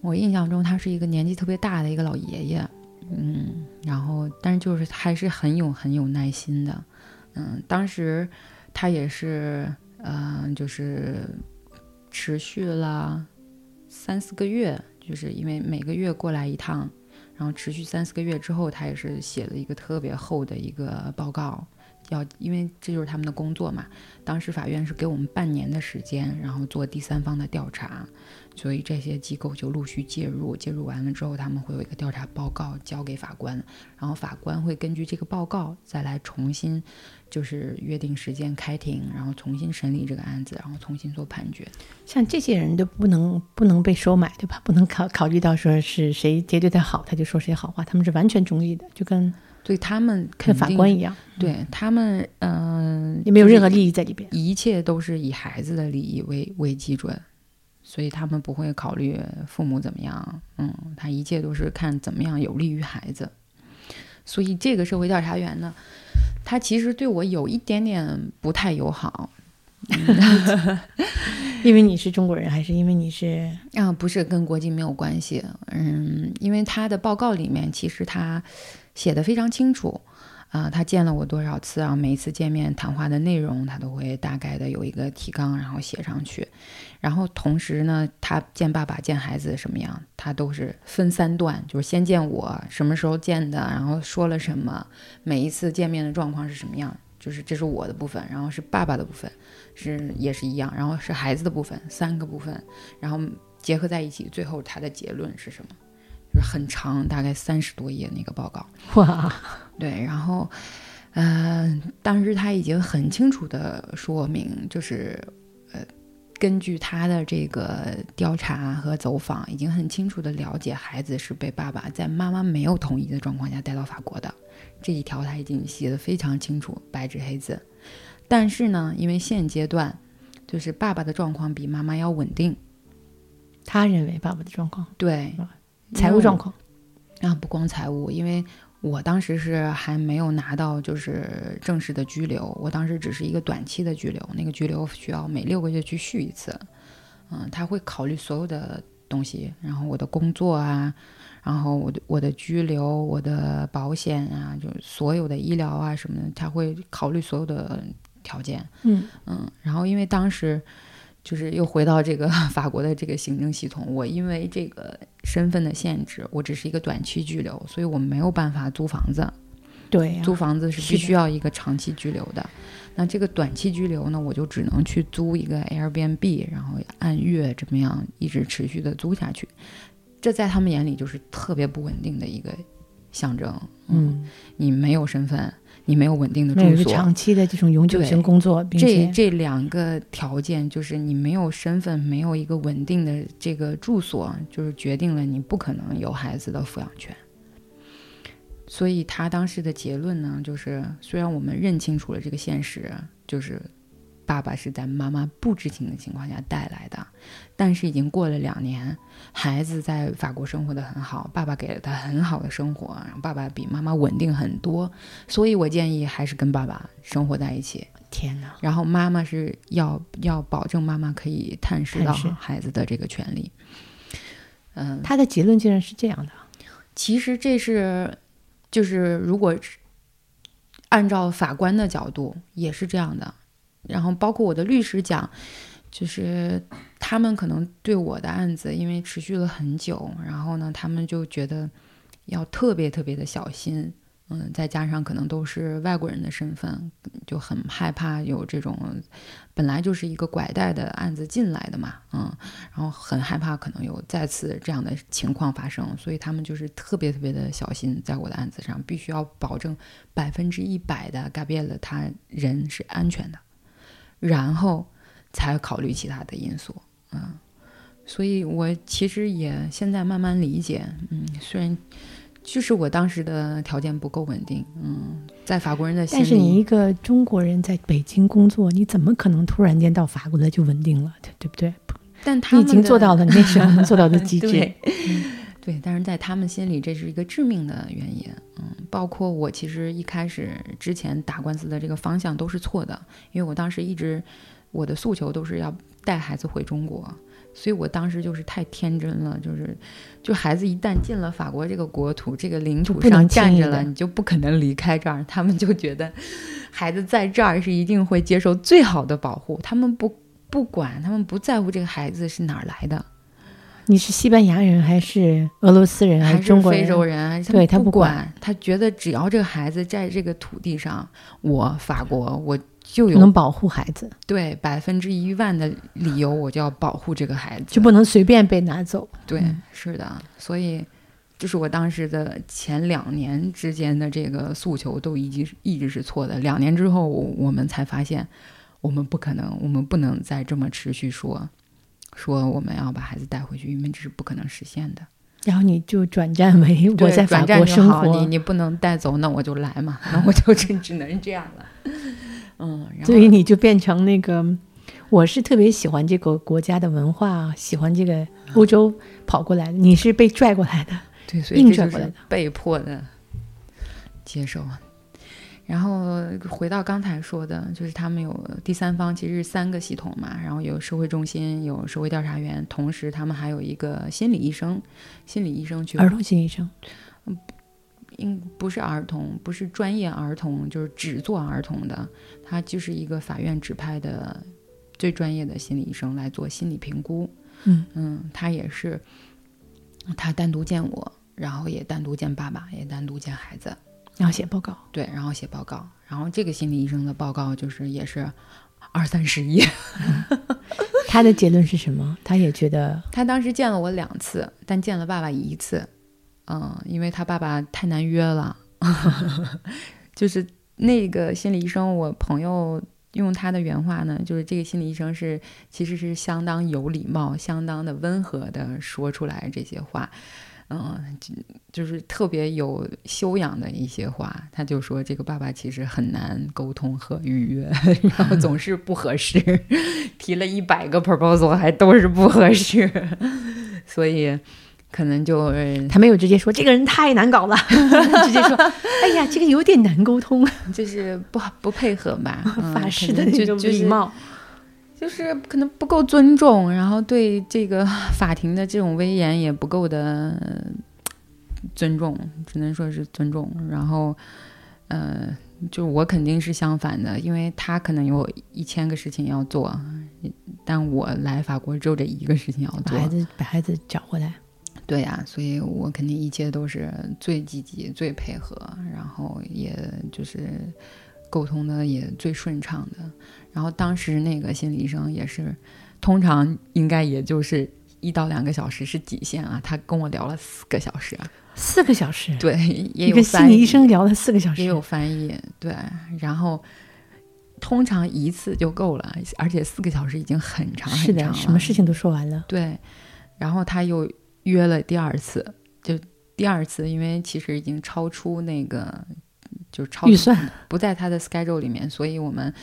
我印象中他是一个年纪特别大的一个老爷爷，嗯，然后但是就是还是很有很有耐心的，嗯，当时他也是。嗯，就是持续了三四个月，就是因为每个月过来一趟，然后持续三四个月之后，他也是写了一个特别厚的一个报告。要，因为这就是他们的工作嘛。当时法院是给我们半年的时间，然后做第三方的调查，所以这些机构就陆续介入。介入完了之后，他们会有一个调查报告交给法官，然后法官会根据这个报告再来重新，就是约定时间开庭，然后重新审理这个案子，然后重新做判决。像这些人都不能不能被收买，对吧？不能考考虑到说是谁谁对他好，他就说谁好话。他们是完全中立的，就跟。对他们肯跟法官一样，对他们，嗯、也没有任何，利益在里边。一切都是以孩子的利益为为基准，所以他们不会考虑父母怎么样，嗯，他一切都是看怎么样有利于孩子。所以这个社会调查员呢，他其实对我有一点点不太友好，因为你是中国人，还是因为你是 啊，不是跟国籍没有关系，嗯，因为他的报告里面其实他写的非常清楚，啊、他见了我多少次，然后每一次见面谈话的内容，他都会大概的有一个提纲，然后写上去，然后同时呢，他见爸爸见孩子什么样，他都是分三段，就是先见我，什么时候见的，然后说了什么，每一次见面的状况是什么样，就是这是我的部分，然后是爸爸的部分，是也是一样，然后是孩子的部分，三个部分，然后结合在一起，最后他的结论是什么？就是很长，大概三十多页那个报告。哇，对，然后，呃，当时他已经很清楚的说明，就是，呃，根据他的这个调查和走访，已经很清楚的了解孩子是被爸爸在妈妈没有同意的状况下带到法国的，这一条他已经写的非常清楚，白纸黑字。但是呢，因为现阶段就是爸爸的状况比妈妈要稳定，他认为爸爸的状况，对，财务状况，啊，不光财务，因为我当时是还没有拿到就是正式的居留，我当时只是一个短期的居留，那个居留需要每六个月去续一次。嗯，他会考虑所有的东西，然后我的工作啊，然后我的我的居留、我的保险啊，就是所有的医疗啊什么的，他会考虑所有的条件。嗯嗯，然后因为当时就是又回到这个 法国的这个行政系统，我因为这个身份的限制，我只是一个短期居留，所以我没有办法租房子，对呀、租房子是必须要一个长期居留的。那这个短期居留呢，我就只能去租一个 Airbnb，然后按月这么样一直持续的租下去。这在他们眼里就是特别不稳定的一个象征。嗯，你没有身份，你没有稳定的住所，长期的这种永久性工作，并这且这两个条件，就是你没有身份，没有一个稳定的这个住所，就是决定了你不可能有孩子的抚养权。所以他当时的结论呢，就是虽然我们认清楚了这个现实，就是爸爸是在妈妈不知情的情况下带来的，但是已经过了两年，孩子在法国生活的很好，爸爸给了他很好的生活，然后爸爸比妈妈稳定很多，所以我建议还是跟爸爸生活在一起。天哪，然后妈妈是要要保证妈妈可以探视到孩子的这个权利。嗯，他的结论竟然是这样的，其实这是就是如果是按照法官的角度也是这样的，然后包括我的律师讲，就是他们可能对我的案子因为持续了很久，然后呢，他们就觉得要特别特别的小心。嗯，再加上可能都是外国人的身份，就很害怕有这种本来就是一个拐带的案子进来的嘛，嗯，然后很害怕可能有再次这样的情况发生，所以他们就是特别特别的小心，在我的案子上必须要保证百分之一百的改变了他人是安全的，然后才考虑其他的因素，嗯，所以我其实也现在慢慢理解，嗯，虽然就是我当时的条件不够稳定，嗯，在法国人的心里，但是你一个中国人在北京工作，你怎么可能突然间到法国来就稳定了，对对不对？但他们的经做到了你那时候能做到的 极致对，对，但是在他们心里，这是一个致命的原因。嗯，包括我其实一开始之前打官司的这个方向都是错的，因为我当时一直我的诉求都是要带孩子回中国，所以我当时就是太天真了，就是就孩子一旦进了法国这个国土、这个领土上站着了，你就不可能离开这儿。他们就觉得孩子在这儿是一定会接受最好的保护，他们不不管，他们不在乎这个孩子是哪儿来的。你是西班牙人还是俄罗斯人还是中国非洲人，对他不不管。他觉得只要这个孩子在这个土地上，我法国我就有能保护孩子，对百分之一万的理由，我就要保护这个孩子，就不能随便被拿走。对，嗯。是的，所以就是我当时的前两年之间的这个诉求都一直一直是错的，两年之后我们才发现，我们不可能，我们不能再这么持续说说我们要把孩子带回去，因为这是不可能实现的。然后你就转战为我在法国生活，你活，你不能带走，那我就来嘛，那我就只只能这样了。嗯，所以你就变成那个。我是特别喜欢这个国家的文化，喜欢这个欧洲跑过来的。你是被拽过来的，硬拽过来的被迫的接受。然后回到刚才说的，就是他们有第三方，其实是三个系统嘛，然后有社会中心，有社会调查员，同时他们还有一个心理医生，心理医生去儿童心理医生。嗯应不是儿童，不是专业儿童，就是只做儿童的，他就是一个法院指派的最专业的心理医生来做心理评估。嗯嗯，他也是，他单独见我，然后也单独见爸爸，也单独见孩子，然后写报告，对，然后写报告，然后这个心理医生的报告就是也是二三十页。他的结论是什么？他也觉得 他当时见了我两次，但见了爸爸一次。嗯，因为他爸爸太难约了，就是那个心理医生，我朋友用他的原话呢，就是这个心理医生是其实是相当有礼貌、相当的温和的说出来这些话，嗯，就就是特别有修养的一些话。他就说这个爸爸其实很难沟通和预约，然后总是不合适，提了一百个 proposal 还都是不合适，所以。可能就他没有直接说这个人太难搞了，直接说哎呀，这个有点难沟通，就是不不配合吧，嗯、法式的那种礼貌。就是可能不够尊重，然后对这个法庭的这种威严也不够的尊重，只能说是尊重。然后，呃，就我肯定是相反的，因为他可能有一千个事情要做，但我来法国只有这一个事情要做。把孩子把孩子找回来，对呀、所以我肯定一切都是最积极、最配合，然后也就是沟通的也最顺畅的。然后当时那个心理医生也是，通常应该也就是一到两个小时是极限啊，他跟我聊了四个小时，四个小时，对，也有翻译心理医生聊了四个小时，也有翻译，对，然后。通常一次就够了，而且四个小时已经很长很是的，长了。什么事情都说完了，对，然后他又约了第二次，就第二次，因为其实已经超出那个，就超预算不在他的 schedule 里面，所以我们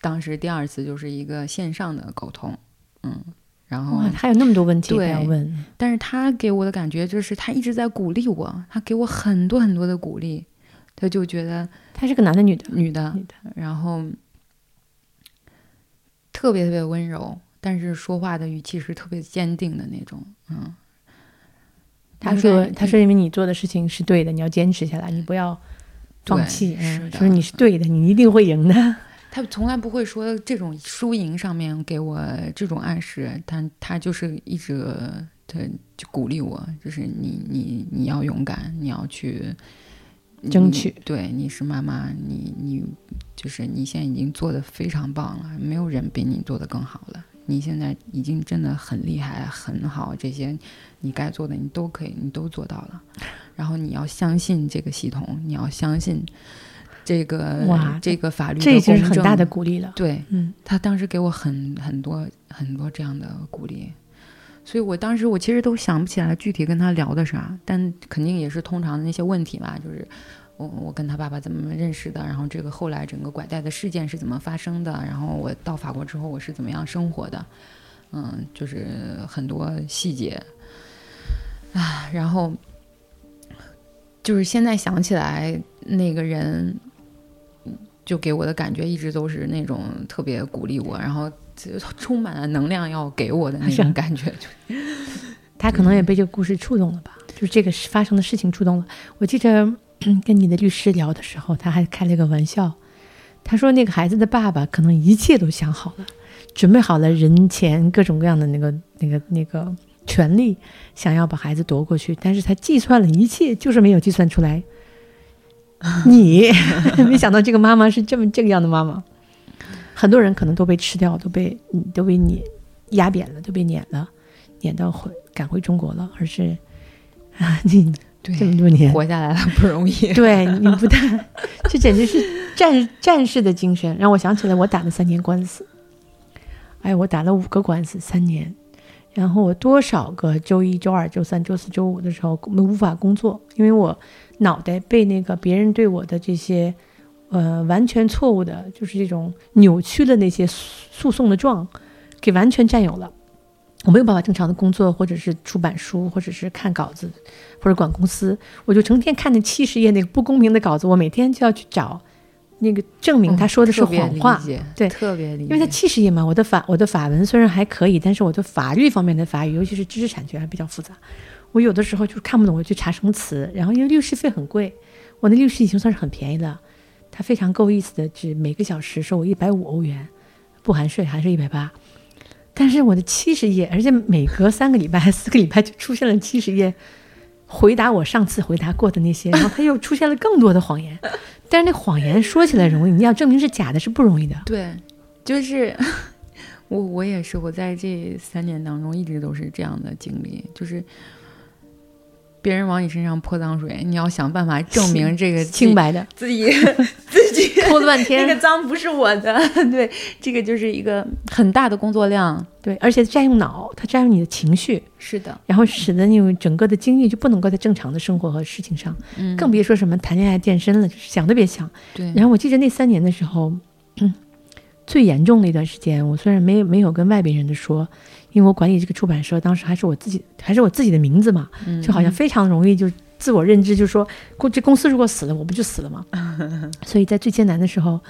当时第二次就是一个线上的沟通，嗯，然后哇，他有那么多问题对要问，但是他给我的感觉就是他一直在鼓励我，他给我很多很多的鼓励，他就觉得他是个男的女的？女的，女的，然后特别特别温柔，但是说话的语气是特别坚定的那种，嗯。他说他说因为你做的事情是对的，你要坚持下来，你不要放对弃，嗯，是的说你是对的，你一定会赢的。他从来不会说这种输赢上面给我这种暗示，但他就是一直他就鼓励我，就是你你你要勇敢，你要去争取对，你是妈妈，你你就是你现在已经做的非常棒了，没有人比你做的更好了。你现在已经真的很厉害，很好，这些你该做的你都可以，你都做到了。然后你要相信这个系统，你要相信这个哇这个法律的这已经是很大的鼓励了。对嗯，他当时给我很很多很多这样的鼓励，所以我当时我其实都想不起来具体跟他聊的啥，但肯定也是通常的那些问题吧，就是我我跟他爸爸怎么认识的，然后这个后来整个拐带的事件是怎么发生的，然后我到法国之后我是怎么样生活的，嗯，就是很多细节啊，然后就是现在想起来那个人。就给我的感觉一直都是那种特别鼓励我，然后就 充满了能量要给我的那是种感觉。就他可能也被这个故事触动了吧，就是这个发生的事情触动了。我记着跟你的律师聊的时候，他还开了一个玩笑，他说那个孩子的爸爸可能一切都想好了，准备好了人前各种各样的那个那个那个权利，想要把孩子夺过去，但是他计算了一切，就是没有计算出来。你 没想到这个妈妈是这么这个样的妈妈，很多人可能都被吃掉，都被嗯都被你压扁了，都被撵了，撵到回赶回中国了，而是啊，你对这么多年，活下来了不容易。对你不但 这简直是战战士的精神，让我想起来我打了三年官司。哎，我打了五个官司，三年，然后我多少个周一周二周三周四周五的时候我们无法工作，因为我脑袋被那个别人对我的这些，呃，完全错误的，就是这种扭曲的那些诉讼的状，给完全占有了。我没有办法正常的工作，或者是出版书，或者是看稿子，或者管公司，我就成天看那七十页那个不公平的稿子，我每天就要去找。那个证明他说的是谎话，对，特别理解，因为他七十页嘛。我的法我的法文虽然还可以，但是我的法律方面的法语，尤其是知识产权还比较复杂。我有的时候就是看不懂，我去查生词。然后因为律师费很贵，我那律师已经算是很便宜的。他非常够意思的，只每个小时收我一百五欧元，不含税，还是一百八。但是我的七十页，而且每隔三个礼拜、四个礼拜就出现了七十页。回答我上次回答过的那些，然后他又出现了更多的谎言，但是那谎言说起来容易，你要证明是假的，是不容易的。对，就是 我我也是，我在这三年当中一直都是这样的经历，就是。别人往你身上泼脏水，你要想办法证明这个清白的自己，自己 泼了半天，那个脏不是我的。对，这个就是一个很大的工作量，对，而且占用脑，它占用你的情绪，是的，然后使得你整个的精力就不能够在正常的生活和事情上，嗯，更别说什么谈恋爱、健身了，就是想都别想。对，然后我记得那三年的时候，嗯，最严重的一段时间，我虽然没有没有跟外边人的说。因为我管理这个出版社，当时还是我自己，还是我自己的名字嘛，就好像非常容易就自我认知，就是说，公这公司如果死了，我不就死了吗？所以在最艰难的时候，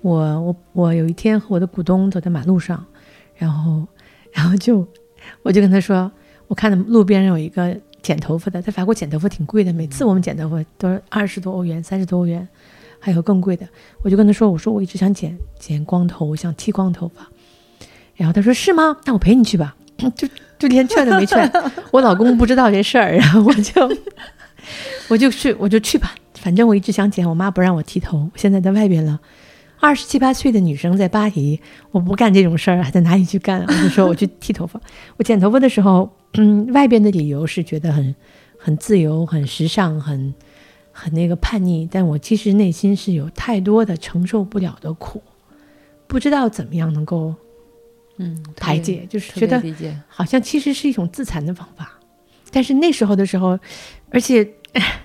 我我我有一天和我的股东走在马路上，然后 然后就我就跟他说，我看到路边有一个剪头发的，在法国剪头发挺贵的，每次我们剪头发都是二十多欧元、三十多欧元，还有更贵的。我就跟他说，我说我一直想剪剪光头，我想剃光头发。然后他说是吗？那我陪你去吧。就就连劝都没劝，我老公不知道这事儿，然后我就我就去我就去吧。反正我一直想剪，我妈不让我剃头。现在在外边了，二十七八岁的女生在巴黎，我不干这种事儿，还在哪里去干？我就说我去剃头发。我剪头发的时候，嗯，外边的理由是觉得很很自由、很时尚、很很那个叛逆，但我其实内心是有太多的承受不了的苦，不知道怎么样能够。嗯，排解就是觉得好像其实是一种自残的方法，但是那时候的时候，而且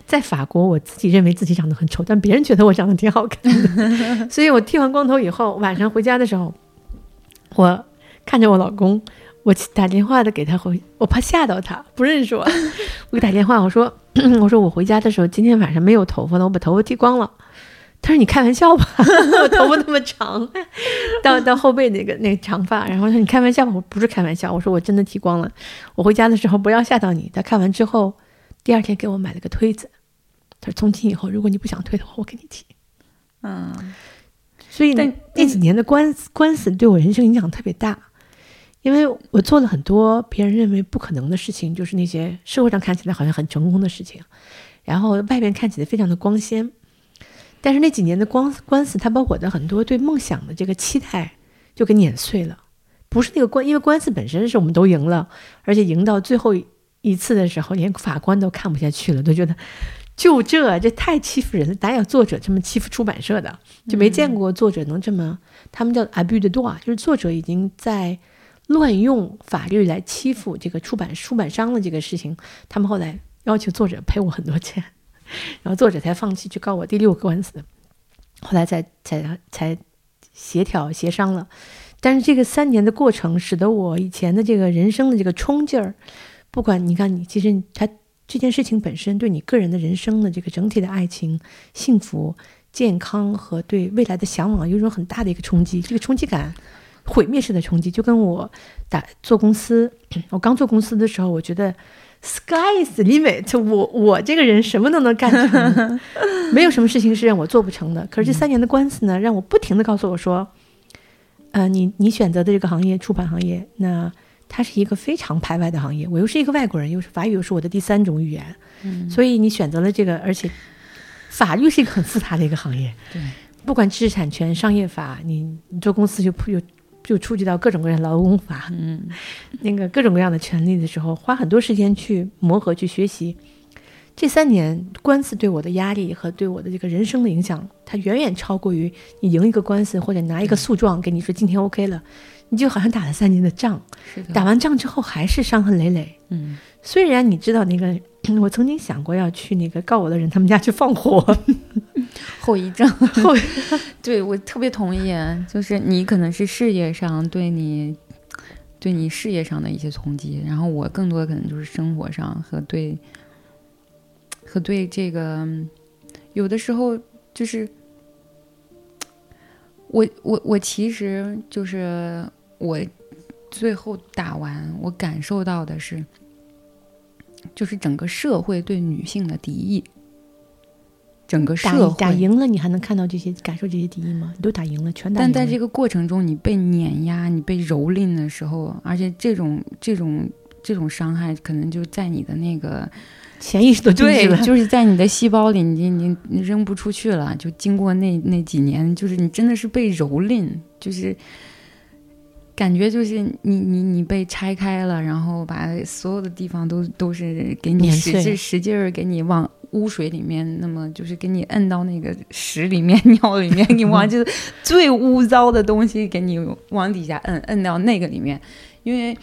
在法国，我自己认为自己长得很丑，但别人觉得我长得挺好看的，所以我剃完光头以后，晚上回家的时候，我看着我老公，我打电话的给他回，我怕吓到他，不认识我，我给打电话，我说 我说我回家的时候，今天晚上没有头发了，我把头发剃光了。他说：“你开玩笑吧，我 头发那么长，到到后背那个那个长发。”然后说：“你开玩笑吧？”我不是开玩笑，我说我真的剃光了。我回家的时候不要吓到你。他看完之后，第二天给我买了个推子。他说：“从今以后，如果你不想推的话，我给你剃。”嗯，所以那那几年的官司官司对我人生影响特别大，因为我做了很多别人认为不可能的事情，就是那些社会上看起来好像很成功的事情，然后外面看起来非常的光鲜。但是那几年的官官司，他把我的很多对梦想的这个期待就给碾碎了。不是那个官，因为官司本身是我们都赢了，而且赢到最后一次的时候，连法官都看不下去了，都觉得就这这太欺负人了，哪有作者这么欺负出版社的？就没见过作者能这么，他们叫 abuse the law，就是作者已经在乱用法律来欺负这个出版出版商的这个事情。他们后来要求作者赔我很多钱。然后作者才放弃去告我第六个官司，后来才才才协调协商了。但是这个三年的过程，使得我以前的这个人生的这个冲劲儿，不管你看你，其实他这件事情本身对你个人的人生的这个整体的爱情、幸福、健康和对未来的向往，有一种很大的一个冲击。这个冲击感，毁灭式的冲击，就跟我打做公司，我刚做公司的时候，我觉得。Sky is the limit，我我这个人什么都能干成，没有什么事情是让我做不成的。可是这三年的官司呢，让我不停的告诉我说，呃，你你选择的这个行业，出版行业，那它是一个非常排外的行业。我又是一个外国人，又是法语又是我的第三种语言，所以你选择了这个，而且法律是一个很复杂的一个行业。对，不管知识产权、商业法，你你做公司就有。就触及到各种各样劳工法，嗯，那个各种各样的权利的时候，花很多时间去磨合、去学习。这三年官司对我的压力和对我的这个人生的影响，它远远超过于你赢一个官司或者拿一个诉状给你说今天 OK 了，你就好像打了三年的仗，是的，打完仗之后还是伤痕累累。嗯，虽然你知道那个，我曾经想过要去那个告我的人他们家去放火，后遗症，后 对我特别同意，就是你可能是事业上对你。对你事业上的一些冲击，然后我更多的可能就是生活上和对和对这个有的时候就是我我我其实就是我最后打完，我感受到的是，就是整个社会对女性的敌意。整个社会打赢了，你还能看到这些，感受这些敌意吗？你都打赢了，全打赢了。但在这个过程中，你被碾压，你被蹂躏的时候，而且这种这种这种伤害，可能就在你的那个潜意识的对，就是在你的细胞里，你你你扔不出去了。就经过那那几年，就是你真的是被蹂躏，就是感觉就是你你你被拆开了，然后把所有的地方都都是给你使劲使劲儿给你往。污水里面，那么就是给你摁到那个屎里面、尿里面，你往 就是最污糟的东西给你往底下摁，摁到那个里面。因为，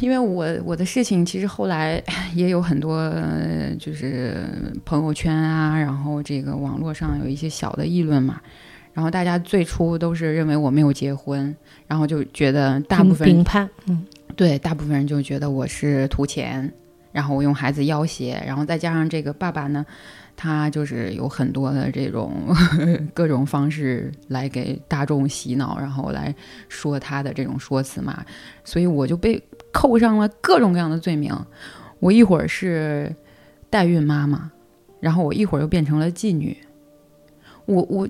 因为我我的事情其实后来也有很多，就是朋友圈啊，然后这个网络上有一些小的议论嘛。然后大家最初都是认为我没有结婚，然后就觉得大部分评判，嗯，对，大部分人就觉得我是图钱。然后我用孩子要挟，然后再加上这个爸爸呢，他就是有很多的这种 各种方式来给大众洗脑，然后来说他的这种说辞嘛，所以我就被扣上了各种各样的罪名。我一会儿是代孕妈妈，然后我一会儿又变成了妓女。我我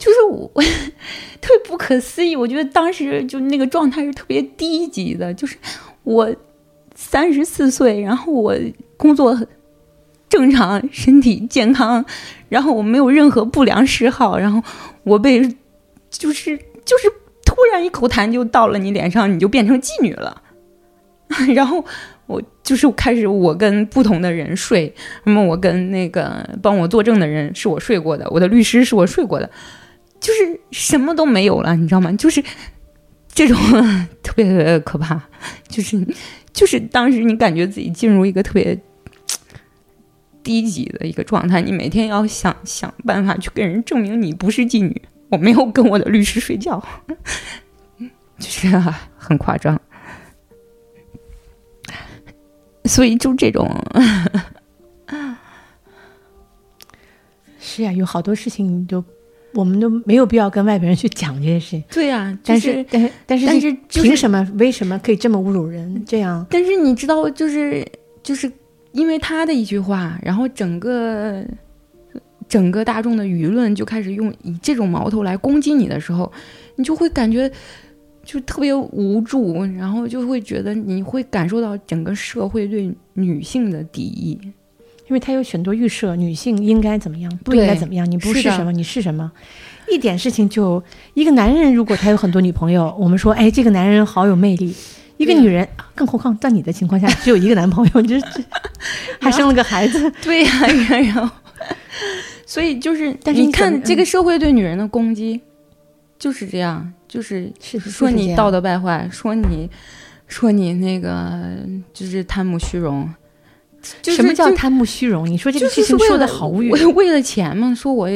就是我 特别不可思议，我觉得当时就那个状态是特别低级的，就是我。三十四岁，然后我工作很正常，身体健康，然后我没有任何不良嗜好，然后我被就是就是突然一口痰就到了你脸上，你就变成妓女了，然后我就是开始我跟不同的人睡，那么我跟那个帮我作证的人是我睡过的，我的律师是我睡过的，就是什么都没有了，你知道吗？就是这种 特别可怕，就是。就是当时你感觉自己进入一个特别低级的一个状态，你每天要想想办法去跟人证明你不是妓女。我没有跟我的律师睡觉，就是很夸张。所以就这种，是呀，有好多事情都。我们都没有必要跟外边人去讲这些事情。对呀，但是但是但是但是凭什么？为什么可以这么侮辱人？这样？但是你知道，就是就是因为他的一句话，然后整个整个大众的舆论就开始用以这种矛头来攻击你的时候，你就会感觉就特别无助，然后就会觉得你会感受到整个社会对女性的敌意。因为他有很多预设，女性应该怎么样，不应该怎么样？你不是什么，你是什么？一点事情就一个男人，如果他有很多女朋友，我们说，哎，这个男人好有魅力。一个女人，更何况在你的情况下只有一个男朋友，这这 还生了个孩子，对呀，然后，所以就是，但是你看这个社会对女人的攻击就是这样，就是说你道德败坏，说你说你那个就是贪慕虚荣。什么叫贪慕虚荣？你说这个事情说的好无语。为了钱嘛，说我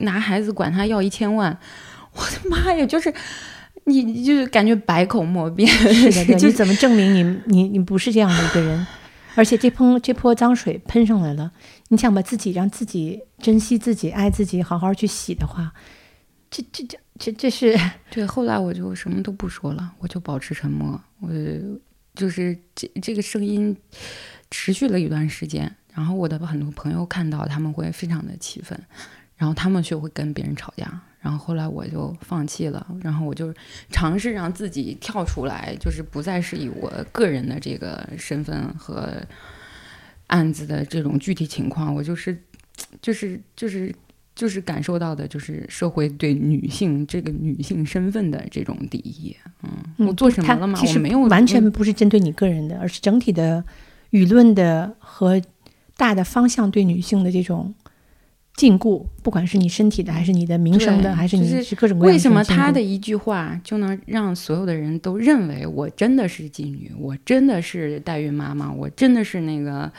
拿孩子管他要一千万，我的妈呀！就是你，就是感觉百口莫辩。是的，你怎么证明你你你不是这样的一个人？而且这喷这泼脏水喷上来了，你想把自己让自己珍惜自己、爱自己、好好去洗的话，这这这这这是 对。后来我就什么都不说了，我就保持沉默。我就是这这个声音。持续了一段时间，然后我的很多朋友看到，他们会非常的气愤，然后他们就会跟别人吵架，然后后来我就放弃了，然后我就尝试让自己跳出来，就是不再是以我个人的这个身份和案子的这种具体情况，我就是就是就是就是感受到的，就是社会对女性这个女性身份的这种敌意。嗯，我做什么了吗？我没有，完全不是针对你个人的，而是整体的。舆论的和大的方向对女性的这种禁锢，不管是你身体的，还是你的名声的，还是你是是各种各样为什么他的一句话就能让所有的人都认为我真的是妓女，我真的是代孕妈妈，我真的是那个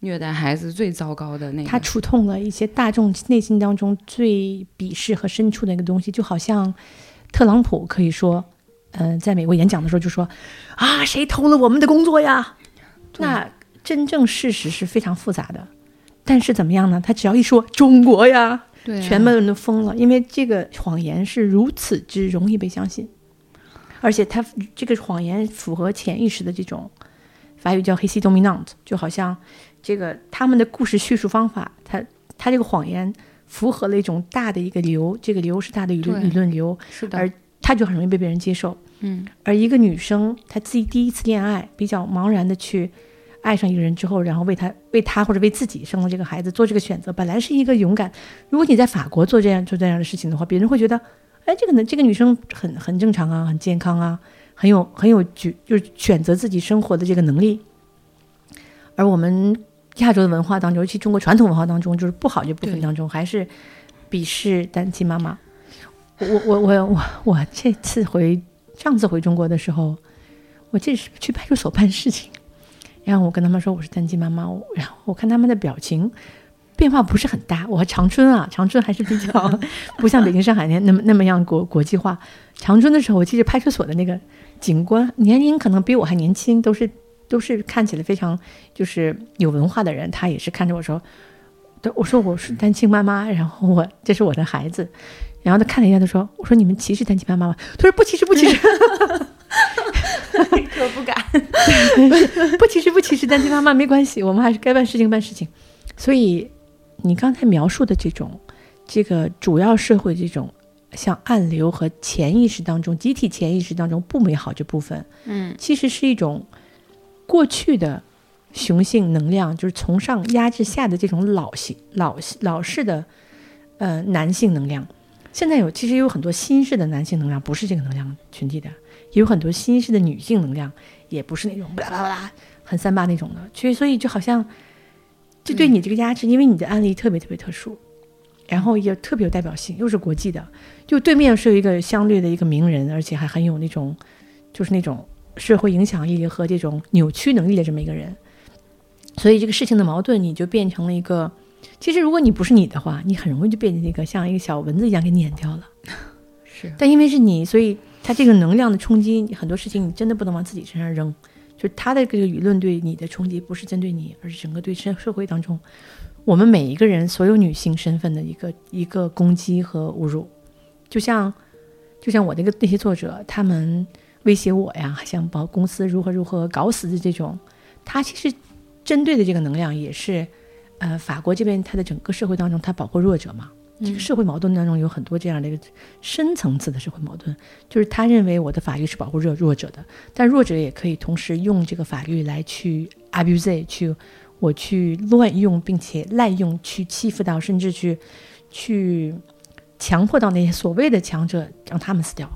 虐待孩子最糟糕的那个？他触痛了一些大众内心当中最鄙视和深处的一个东西，就好像特朗普可以说，嗯、在美国演讲的时候就说啊，谁偷了我们的工作呀？对。那真正事实是非常复杂的，但是怎么样呢？他只要一说中国呀，对、啊，全部人都疯了，因为这个谎言是如此之容易被相信，而且他这个谎言符合潜意识的这种法语叫黑 e dominant，就好像这个他们的故事叙述方法，他他这个谎言符合了一种大的一个流，这个流是大的舆论对舆论流，是的，而它就很容易被别人接受。嗯，而一个女生，她自己第一次恋爱，比较茫然的去爱上一个人之后，然后为他、为他或者为自己生了这个孩子，做这个选择，本来是一个勇敢。如果你在法国做这样做这样的事情的话，别人会觉得，哎，这个呢，这个女生很很正常啊，很健康啊，很有很有就就是选择自己生活的这个能力。而我们亚洲的文化当中，尤其中国传统文化当中，就是不好这部分当中，还是鄙视单亲妈妈。我我我我我这次回上次回中国的时候，我这是去派出所办事情，然后我跟他们说我是单亲妈妈，然后我看他们的表情变化不是很大。我长春啊，长春还是比较不像北京、上海那那么那么样国国际化。长春的时候，我记得派出所的那个警官年龄可能比我还年轻，都是都是看起来非常就是有文化的人，他也是看着我说。对，我说我是单亲妈妈，然后我这是我的孩子，然后他看了一下，他说：“我说你们歧视单亲妈妈吗？”他说：“不歧视，不歧视。”可不敢。不歧视不歧视单亲妈妈没关系，我们还是该办事情办事情。所以你刚才描述的这种，这个主要社会这种像暗流和潜意识当中、集体潜意识当中不美好这部分，嗯，其实是一种过去的雄性能量，就是从上压制下的这种老性老老式的呃男性能量。现在有其实有很多新式的男性能量，不是这个能量群体的，也有很多新式的女性能量，也不是那种巴拉巴拉很三八那种的。其实所以就好像就对你这个压制，因为你的案例特别特别特殊，然后也特别有代表性，又是国际的，就对面是有一个相对的一个名人，而且还很有那种就是那种社会影响力和这种扭曲能力的这么一个人，所以这个事情的矛盾你就变成了一个。其实，如果你不是你的话，你很容易就变成一个像一个小蚊子一样给撵掉了。是但因为是你，所以它这个能量的冲击，很多事情你真的不能往自己身上扔。就是他的这个舆论对你的冲击，不是针对你，而是整个对社社会当中我们每一个人所有女性身份的一个一个攻击和侮辱。就像就像我那个那些作者，他们威胁我呀，想把公司如何如何搞死的这种，他其实针对的这个能量也是。呃，法国这边它的整个社会当中，它保护弱者嘛，这个社会矛盾当中有很多这样的一个深层次的社会矛盾，就是他认为我的法律是保护弱弱者的，但弱者也可以同时用这个法律来去 abuse，去我去乱用，并且滥用，去欺负到，甚至去去强迫到那些所谓的强者，让他们死掉。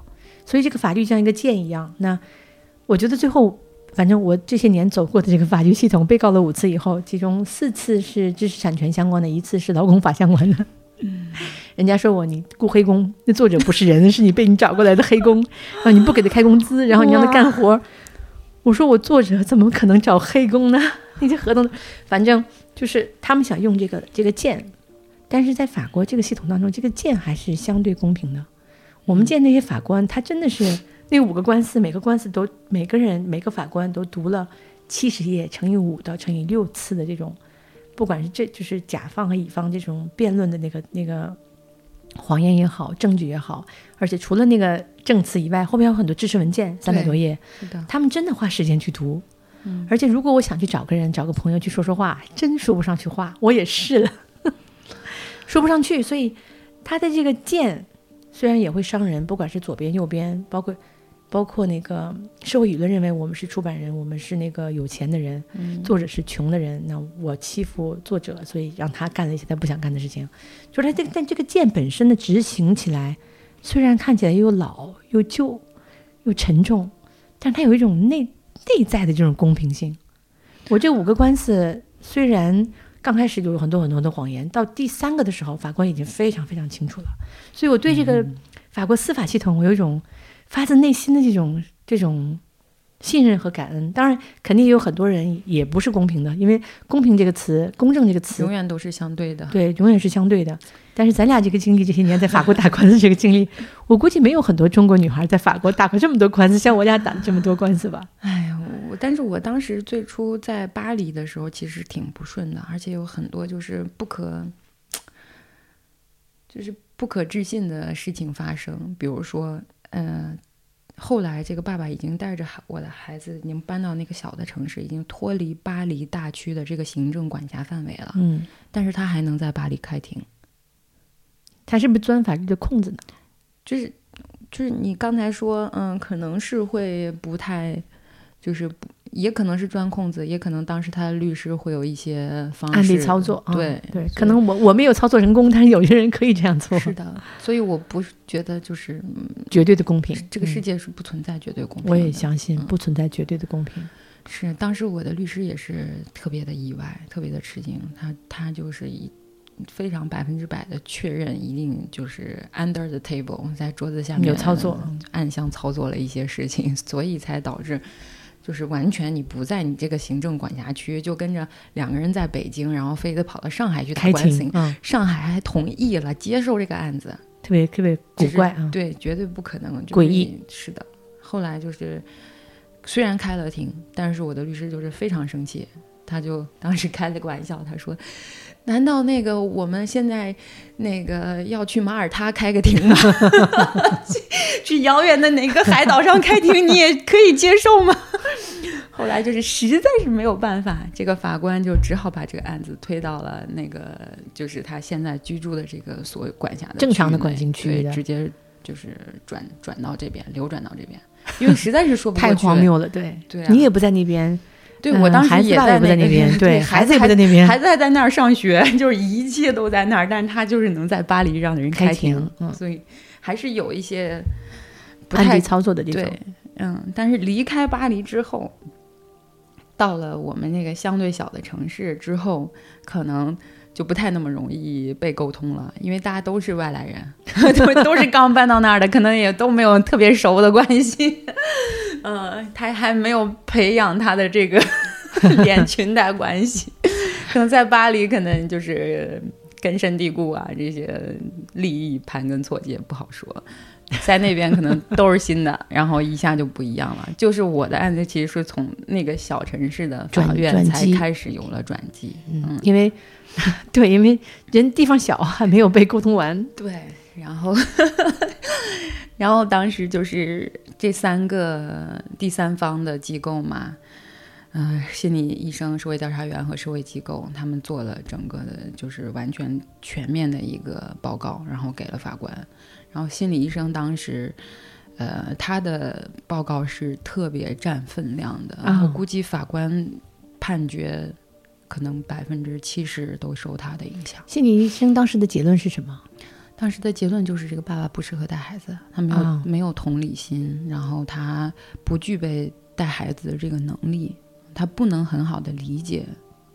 所以这个法律像一个剑一样。那我觉得最后。反正我这些年走过的这个法律系统，被告了五次以后，其中四次是知识产权相关的，一次是劳工法相关的。嗯，人家说我你雇黑工，那作者不是人，是你被你找过来的黑工，然后你不给他开工资，然后你让他干活。我说我作者怎么可能找黑工呢？那些合同，反正就是他们想用这个这个剑，但是在法国这个系统当中，这个剑还是相对公平的。我们见那些法官，他真的是。那五个官司，每个官司都每个人每个法官都读了七十页乘以五到乘以六次的这种，不管是这就是甲方和乙方这种辩论的那个那个谎言也好，证据也好，而且除了那个证词以外，后面有很多知识文件，三百多页，他们真的花时间去读。嗯，而且如果我想去找个人找个朋友去说说话，真说不上去话，我也试了，说不上去。所以他的这个剑虽然也会伤人，不管是左边右边，包括。包括那个社会舆论认为我们是出版人，我们是那个有钱的人，嗯、作者是穷的人。那我欺负作者，所以让他干了一些他不想干的事情。就是他这但这个剑本身的执行起来，虽然看起来又老又旧又沉重，但它有一种内内在的这种公平性。我这五个官司虽然刚开始就有很多很多的谎言，到第三个的时候，法官已经非常非常清楚了。所以我对这个法国司法系统，我有一种发自内心的这种这种信任和感恩。当然，肯定也有很多人也不是公平的，因为公平这个词、公正这个词永远都是相对的。对，永远是相对的。但是咱俩这个经历，这些年在法国打官司这个经历，我估计没有很多中国女孩在法国打过这么多官司，像我俩打这么多官司吧。哎呀，我但是我当时最初在巴黎的时候，其实挺不顺的，而且有很多就是不可，就是不可置信的事情发生。比如说，呃，后来这个爸爸已经带着孩我的孩子，已经搬到那个小的城市，已经脱离巴黎大区的这个行政管辖范围了。嗯，但是他还能在巴黎开庭。他是不是钻法律的空子呢？就是，就是你刚才说，嗯，可能是会不太，就是不也可能是钻空子，也可能当时他的律师会有一些方式案例操作，啊对对，可能我我没有操作成功，但是有些人可以这样做，是的，所以我不是觉得就是嗯绝对的公平。这个世嗯界是不存在绝对公平的。我也相信嗯不存在绝对的公平。是，当时我的律师也是特别的意外，特别的吃惊，他他就是一非常百分之百的确认，一定就是 under the table 在桌子下面有操作暗箱操作了一些事情，所以才导致。就是完全你不在你这个行政管辖区，就跟着两个人在北京，然后非得跑到上海去打开官司庭，，嗯，上海还同意了接受这个案子，特别特别古怪啊。对，绝对不可能，就是诡异。是的，后来就是虽然开了庭，但是我的律师就是非常生气，他就当时开了个玩笑，他说：“难道那个我们现在那个要去马耳他开个庭吗？去去遥远的哪个海岛上开庭，你也可以接受吗？”后来就是实在是没有办法，这个法官就只好把这个案子推到了那个就是他现在居住的这个所管辖的正常的管辖区对直接就是转转到这边，流转到这边，因为实在是说不太荒谬了，对，对啊。你也不在那边，嗯对我当时也不在那边，对，孩子子也不在那边，孩子还在那儿上学，就是一切都在那儿，但是他就是能在巴黎让人开庭，庭嗯。所以还是有一些不太操作的地方。对。，嗯，但是离开巴黎之后，到了我们那个相对小的城市之后，可能就不太那么容易被沟通了，因为大家都是外来人，都都是刚搬到那儿的，可能也都没有特别熟的关系。嗯，他还没有培养他的这个 连裙带关系，可能在巴黎，可能就是根深蒂固啊，这些利益盘根错节，不好说。在那边可能都是新的，然后一下就不一样了。就是我的案子其实是从那个小城市的法院才开始有了转机。嗯，因为 对，因为人地方小，还没有被沟通完。对，然后 然后当时就是这三个第三方的机构嘛，嗯、心理医生、社会调查员和社会机构，他们做了整个的，就是完全全面的一个报告，然后给了法官。然后心理医生当时，呃，他的报告是特别占分量的，啊我估计法官判决可能百分之七十都受他的影响。心理医生当时的结论是什么？当时的结论就是，这个爸爸不适合带孩子，他没有、啊没有同理心，然后他不具备带孩子的这个能力，他不能很好的理解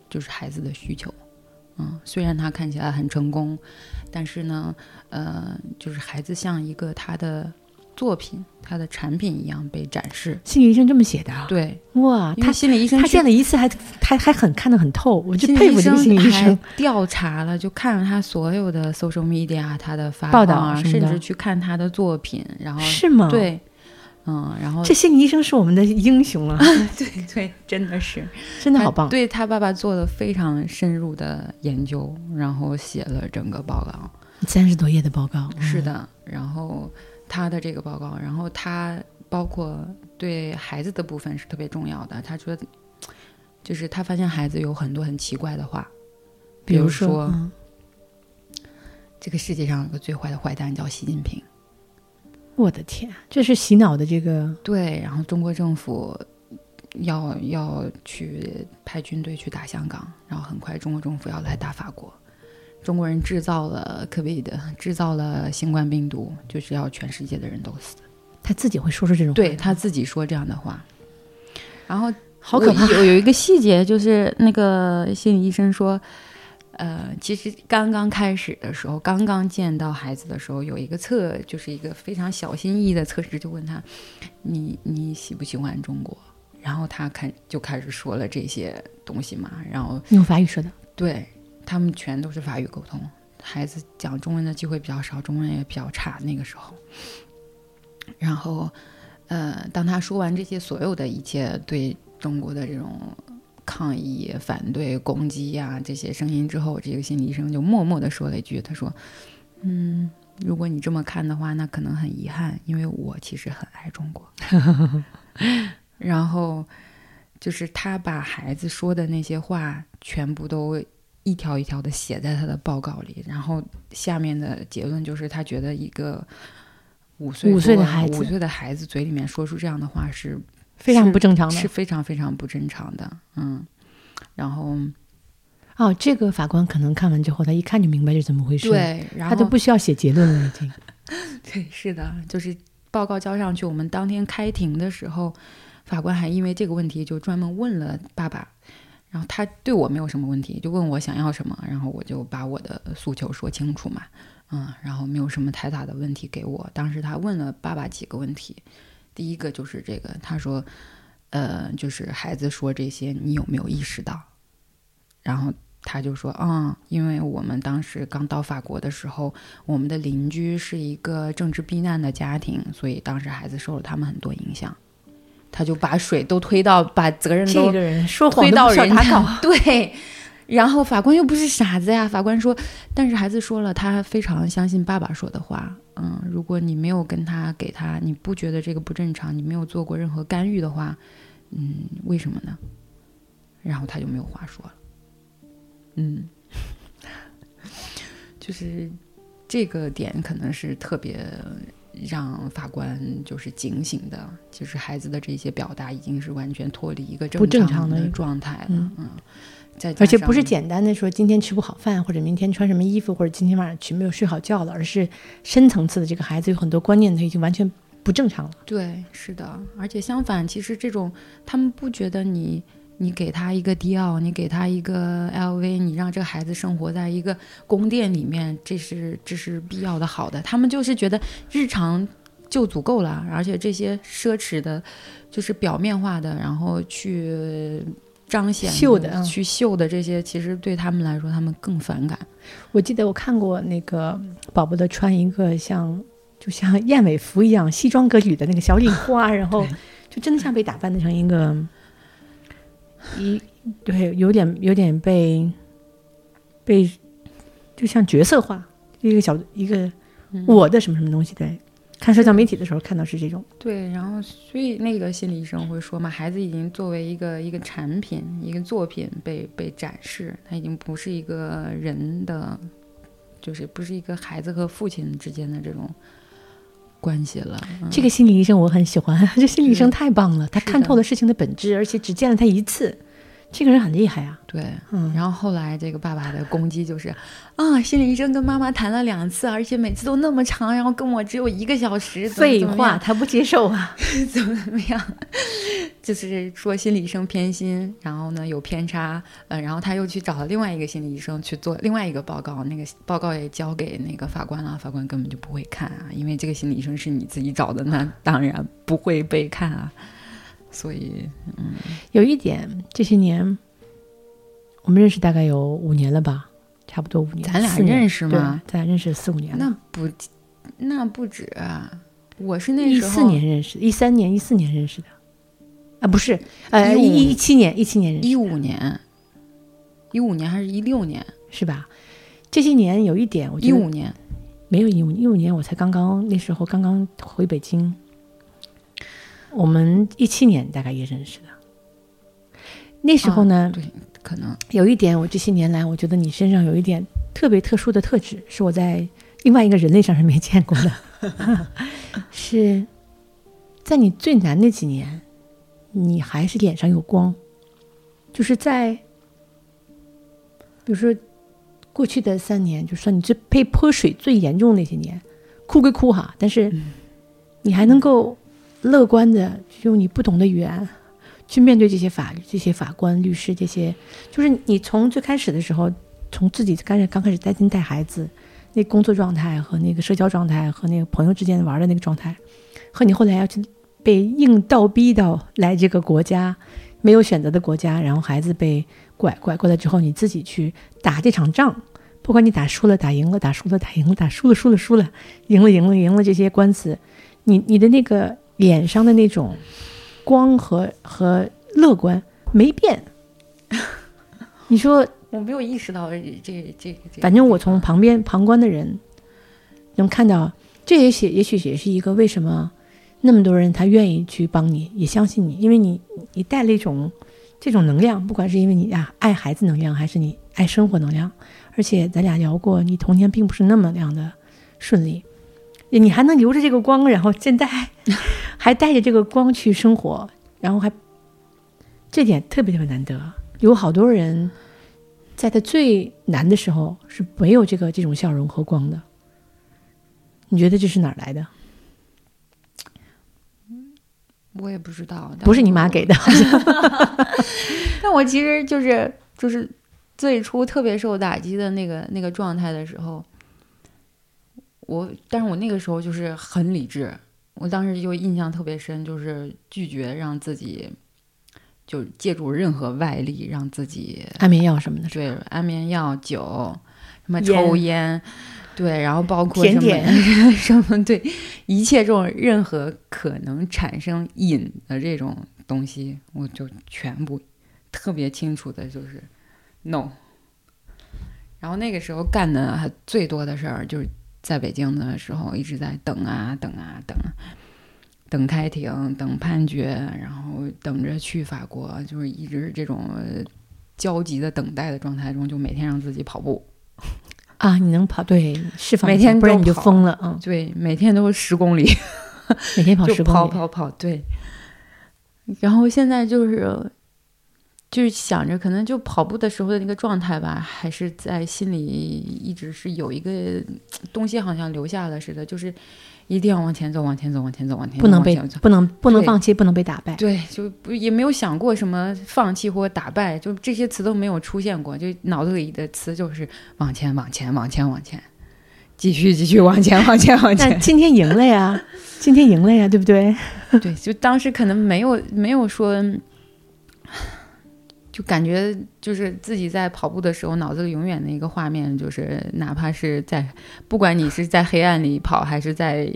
就是孩子的需求。嗯，虽然他看起来很成功，但是呢，呃，就是孩子像一个他的作品、他的产品一样被展示。心理医生这么写的啊？对，哇，他他心理医生他见了一次还还还很看得很透，我就佩服这个心理医生。调查了，就看了他所有的 social media，他的发报道啊，甚至去看他的作品，然后是吗？，对，嗯，然后这心理医生是我们的英雄啊，对对，真的是真的好棒。对他爸爸做了非常深入的研究，然后写了整个报告。三十多页的报告，嗯，是的，然后他的这个报告，然后他包括对孩子的部分是特别重要的。他说，就是他发现孩子有很多很奇怪的话，比如如说嗯这个世界上有个最坏的坏蛋叫习近平。我的天，这是洗脑的这个对，然后中国政府要要去派军队去打香港，然后很快中国政府要来打法国。中国人制造了 COVID，制造了新冠病毒，就是要全世界的人都死。他自己会说出这种话对他自己说这样的话，然后好可怕有有一个细节，就是那个心理医生说，呃，其实刚刚开始的时候，刚刚见到孩子的时候，有一个测，就是一个非常小心翼翼的测试，就问他，你你喜不喜欢中国？然后他开就开始说了这些东西嘛，然后用法语说的，对他们全都是法语沟通，孩子讲中文的机会比较少，中文也比较差那个时候。然后，呃，当他说完这些所有的一切对中国的这种。抗议、反对、攻击呀，这些声音之后，这个心理医生就默默地说了一句：“他说，嗯，如果你这么看的话，那可能很遗憾，因为我其实很爱中国。”然后就是他把孩子说的那些话全部都一条一条的写在他的报告里，然后下面的结论就是他觉得一个五岁五岁的孩子五岁的孩子嘴里面说出这样的话是。非常不正常的，是非常非常不正常的，嗯，然后，哦，这个法官可能看完之后，他一看就明白是怎么回事，对，然后他都不需要写结论了，已经。对，是的，就是报告交上去，我们当天开庭的时候，法官还因为这个问题就专门问了爸爸，然后他对我没有什么问题，就问我想要什么，然后我就把我的诉求说清楚嘛，嗯，然后没有什么太大的问题给我。当时他问了爸爸几个问题。第一个就是这个，他说，呃，就是孩子说这些，你有没有意识到？然后他就说，嗯，因为我们当时刚到法国的时候，我们的邻居是一个政治避难的家庭，所以当时孩子受了他们很多影响。他就把水都推到，把责任都推到人对。然后法官又不是傻子呀，法官说，但是孩子说了，他非常相信爸爸说的话。嗯，如果你没有跟他给他，你不觉得这个不正常，你没有做过任何干预的话，嗯，为什么呢？然后他就没有话说了。嗯，就是这个点可能是特别让法官就是警醒的，就是孩子的这些表达已经是完全脱离一个不正常的状态了。嗯。而且不是简单的说今天吃不好饭，或者明天穿什么衣服，或者今天晚上去没有睡好觉了，而是深层次的这个孩子有很多观念他已经完全不正常了。对，是的。而且相反，其实这种他们不觉得你你给他一个迪奥，你给他一个 LV，你让这个孩子生活在一个宫殿里面，这是这是必要的好的。他们就是觉得日常就足够了，而且这些奢侈的，就是表面化的，然后去。彰显秀的去秀的这些，其实对他们来说，他们更反感。我记得我看过那个宝宝的穿一个像就像燕尾服一样西装革履的那个小领花，然后就真的像被打扮的成一个一对有点有点被被就像角色化一个小一个我的什么什么东西对。看社交媒体的时候看到是这种，对，然后所以那个心理医生会说嘛，孩子已经作为一个一个产品、一个作品被被展示，他已经不是一个人的，就是不是一个孩子和父亲之间的这种关系了。这个心理医生我很喜欢，这心理医生太棒了，他看透了事情的本质，而且只见了他一次。这个人很厉害啊，对，嗯，然后后来这个爸爸的攻击就是，啊，心理医生跟妈妈谈了两次，而且每次都那么长，然后跟我只有一个小时，废话，他不接受啊，怎么怎么样，就是说心理医生偏心，然后呢有偏差，嗯，然后他又去找了另外一个心理医生去做另外一个报告，那个报告也交给那个法官了，法官根本就不会看啊，因为这个心理医生是你自己找的，那当然不会被看啊。所以，嗯，有一点，这些年我们认识大概有五年了吧，差不多五年。咱俩认识吗？咱俩认识四五年了。那不，那不止啊！我是那一四年认识，一三年、一四年认识的啊，不是，呃，一一七年、一七年认识，一五年，一五年还是一六年是吧？这些年有一点，我一五年没有一五一五年，我才刚刚那时候刚刚回北京。我们一七年大概也认识的，那时候呢，对，可能。有一点，我这些年来，我觉得你身上有一点特别特殊的特质，是我在另外一个人类上是没见过的，是在你最难那几年，你还是脸上有光，就是在，比如说过去的三年，就算你最被泼水最严重的那些年，哭归哭哈，但是你还能够。乐观的用你不懂的语言去面对这些法律、这些法官、律师，这些就是你从最开始的时候从自己刚开始刚开始担心带孩子，那工作状态和那个社交状态和那个朋友之间玩的那个状态，和你后来要去被硬倒逼到来这个国家没有选择的国家，然后孩子被拐拐过来之后，你自己去打这场仗，不管你打输了打赢了，打输了打赢了，打输了输了输了，赢了赢了赢了这些官司，你你的那个脸上的那种光和和乐观没变。你说，我没有意识到这这这个。反正我从旁边旁观的人能看到，这也许也许也是一个为什么那么多人他愿意去帮你，也相信你，因为你你带了一种这种能量，不管是因为你呀爱孩子能量，还是你爱生活能量。而且咱俩聊过，你童年并不是那么样的顺利，你还能留着这个光，然后现在还 带着这个光去生活，然后还这点特别特别难得。有好多人在他最难的时候是没有这个这种笑容和光的。你觉得这是哪儿来的？我也不知道，不是你妈给的。但我其实就是就是最初特别受打击的那个那个状态的时候，我但是我那个时候就是很理智，我当时就印象特别深，就是拒绝让自己。就借助任何外力让自己安眠药什么的，对，安眠药、酒，什么抽烟，对，然后包括什么 什么，对，一切这种任何可能产生瘾的这种东西，我就全部特别清楚的就是 no。然后那个时候干的最多的事儿，就是在北京的时候一直在等啊等啊等。等开庭，等判决，然后等着去法国，就是一直这种焦急的等待的状态中，就每天让自己跑步啊！你能跑？对，释放每天不然你就疯了嗯，对，每天都十公里，每天跑十公里，跑跑跑，对。然后现在就是就是想着，可能就跑步的时候的那个状态吧，还是在心里一直是有一个东西，好像留下了似的，就是。一定要往前走，往前走，往前走，往前走，不能被不能不能放弃，不能被打败。对，就不也没有想过什么放弃或打败，就这些词都没有出现过，就脑子里的词就是往前，往前，往前，往前，继续，继续往前，往前，往前。今天赢了呀，今天赢了呀，对不对？对，就当时可能没有没有说。就感觉就是自己在跑步的时候，脑子里永远的一个画面，就是哪怕是在，不管你是在黑暗里跑，还是在，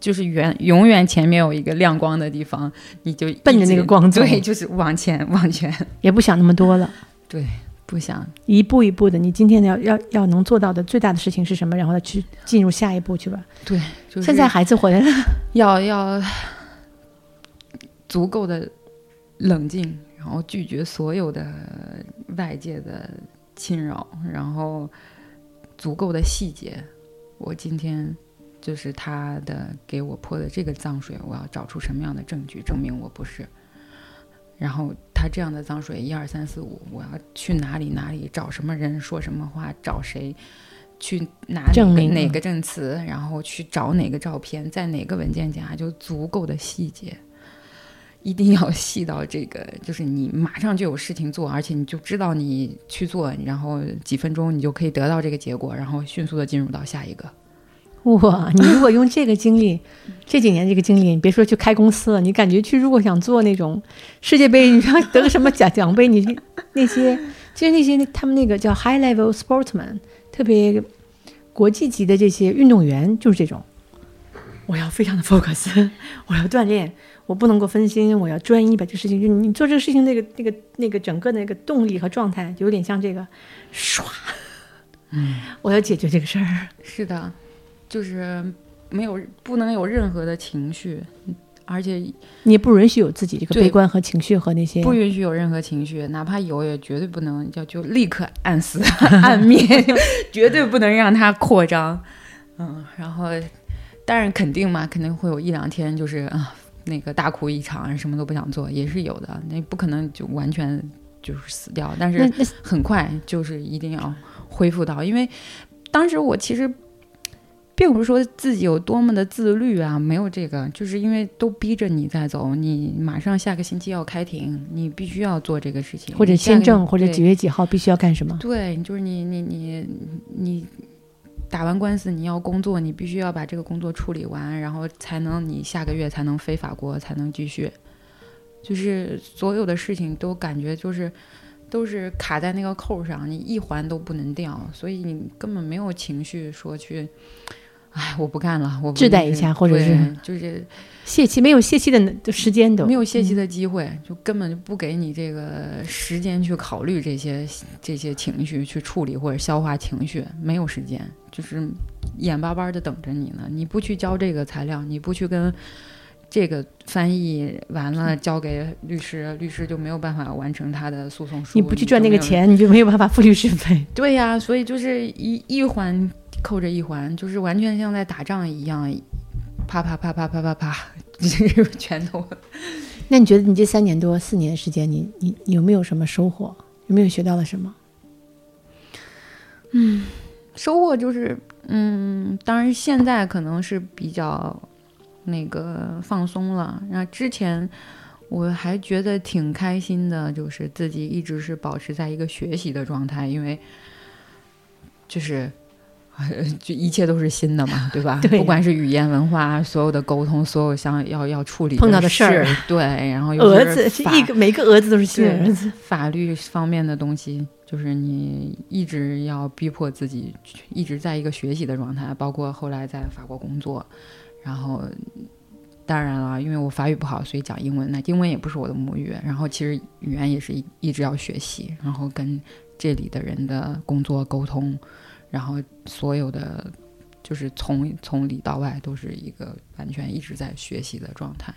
就是远永远前面有一个亮光的地方，你就奔着那个 光走，对，就是往前往前，也不想那么多了，对，不想一步一步的。你今天要要要能做到的最大的事情是什么？然后再去进入下一步去吧。对，现在孩子回来了，要要足够的冷静。然后拒绝所有的外界的侵扰，然后足够的细节。我今天就是他的给我泼的这个脏水，我要找出什么样的证据证明我不是。然后他这样的脏水一二三四五，我要去哪里哪里找什么人说什么话，找谁去拿证明哪个证词，然后去找哪个照片，在哪个文件夹，就足够的细节。一定要细到这个，就是你马上就有事情做，而且你就知道你去做，然后几分钟你就可以得到这个结果，然后迅速的进入到下一个。哇，你如果用这个经历，这几年这个经历，你别说去开公司了，你感觉去如果想做那种世界杯，你说得个什么奖奖杯，你那些 其实那些他们那个叫 high level sportsman，特别国际级的这些运动员就是这种，我要非常的 focus，我要锻炼。我不能够分心，我要专一把这事情。就你做这个事情，那个、那个、那个整个的那个动力和状态，就有点像这个，唰，嗯，我要解决这个事儿。是的，就是没有不能有任何的情绪，而且你也不允许有自己这个悲观和情绪和那些，不允许有任何情绪，哪怕有也绝对不能叫就立刻按死 按灭，绝对不能让它扩张。嗯，然后当然肯定嘛，肯定会有一两天就是啊。那个大哭一场，什么都不想做，也是有的。那不可能就完全就是死掉，但是很快就是一定要恢复到。因为当时我其实并不是说自己有多么的自律啊，没有这个，就是因为都逼着你在走，你马上下个星期要开庭，你必须要做这个事情，或者签证，或者几月几号必须要干什么？对，就是你你你你打完官司，你要工作，你必须要把这个工作处理完，然后才能你下个月才能飞法国，才能继续。就是所有的事情都感觉就是都是卡在那个扣上，你一环都不能掉，所以你根本没有情绪说去，哎，我不干了，我不滞贷一下或者对是就是泄气没有泄气的的时间都没有泄气的机会，就根本就不给你这个时间去考虑这些这些情绪，去处理或者消化情绪，没有时间，就是眼巴巴的等着你呢。你不去交这个材料，你不去跟这个翻译完了交给律师，律师就没有办法完成他的诉讼书。你不去赚那个钱，你就没有办法付律师费。对呀、所以就是一一环扣着一环，就是完全像在打仗一样，啪啪啪啪啪啪啪，这个拳头。那你觉得你这三年多四年的时间，你你你有没有什么收获？有没有学到了什么？嗯收获就是，嗯，当然现在可能是比较那个放松了。那之前我还觉得挺开心的，就是自己一直是保持在一个学习的状态，因为就是。呃 就一切都是新的嘛，对吧？对不管是语言文化，所有的沟通，所有想要要处理碰到的事事儿对，然后又 儿子一个每个儿子都是新对儿子，法律方面的东西，就是你一直要逼迫自己，一直在一个学习的状态，包括后来在法国工作，然后当然了，因为我法语不好，所以讲英文，那英文也不是我的母语，然后其实语言也是一一直要学习，然后跟这里的人的工作沟通，然后所有的。就是从从里到外都是一个完全一直在学习的状态，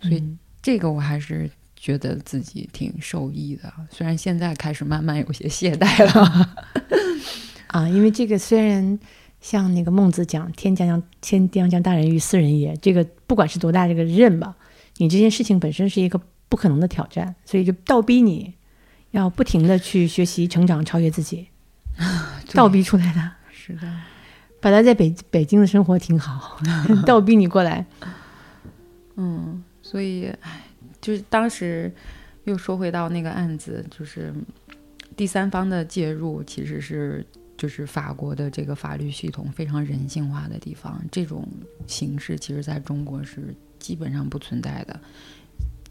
所以嗯这个我还是觉得自己挺受益的，虽然现在开始慢慢有些懈怠了。啊，因为这个虽然像那个孟子讲“天将降天将降大任于斯人也”，这个不管是多大这个任吧，你这件事情本身是一个不可能的挑战，所以就倒逼你要不停的去学习、成长、超越自己，倒逼出来的。是的，本来在北北京的生活挺好，倒逼你过来。嗯，所以唉，就是当时又说回到那个案子，就是第三方的介入，其实是就是法国的这个法律系统非常人性化的地方，这种形式其实在中国是基本上不存在的。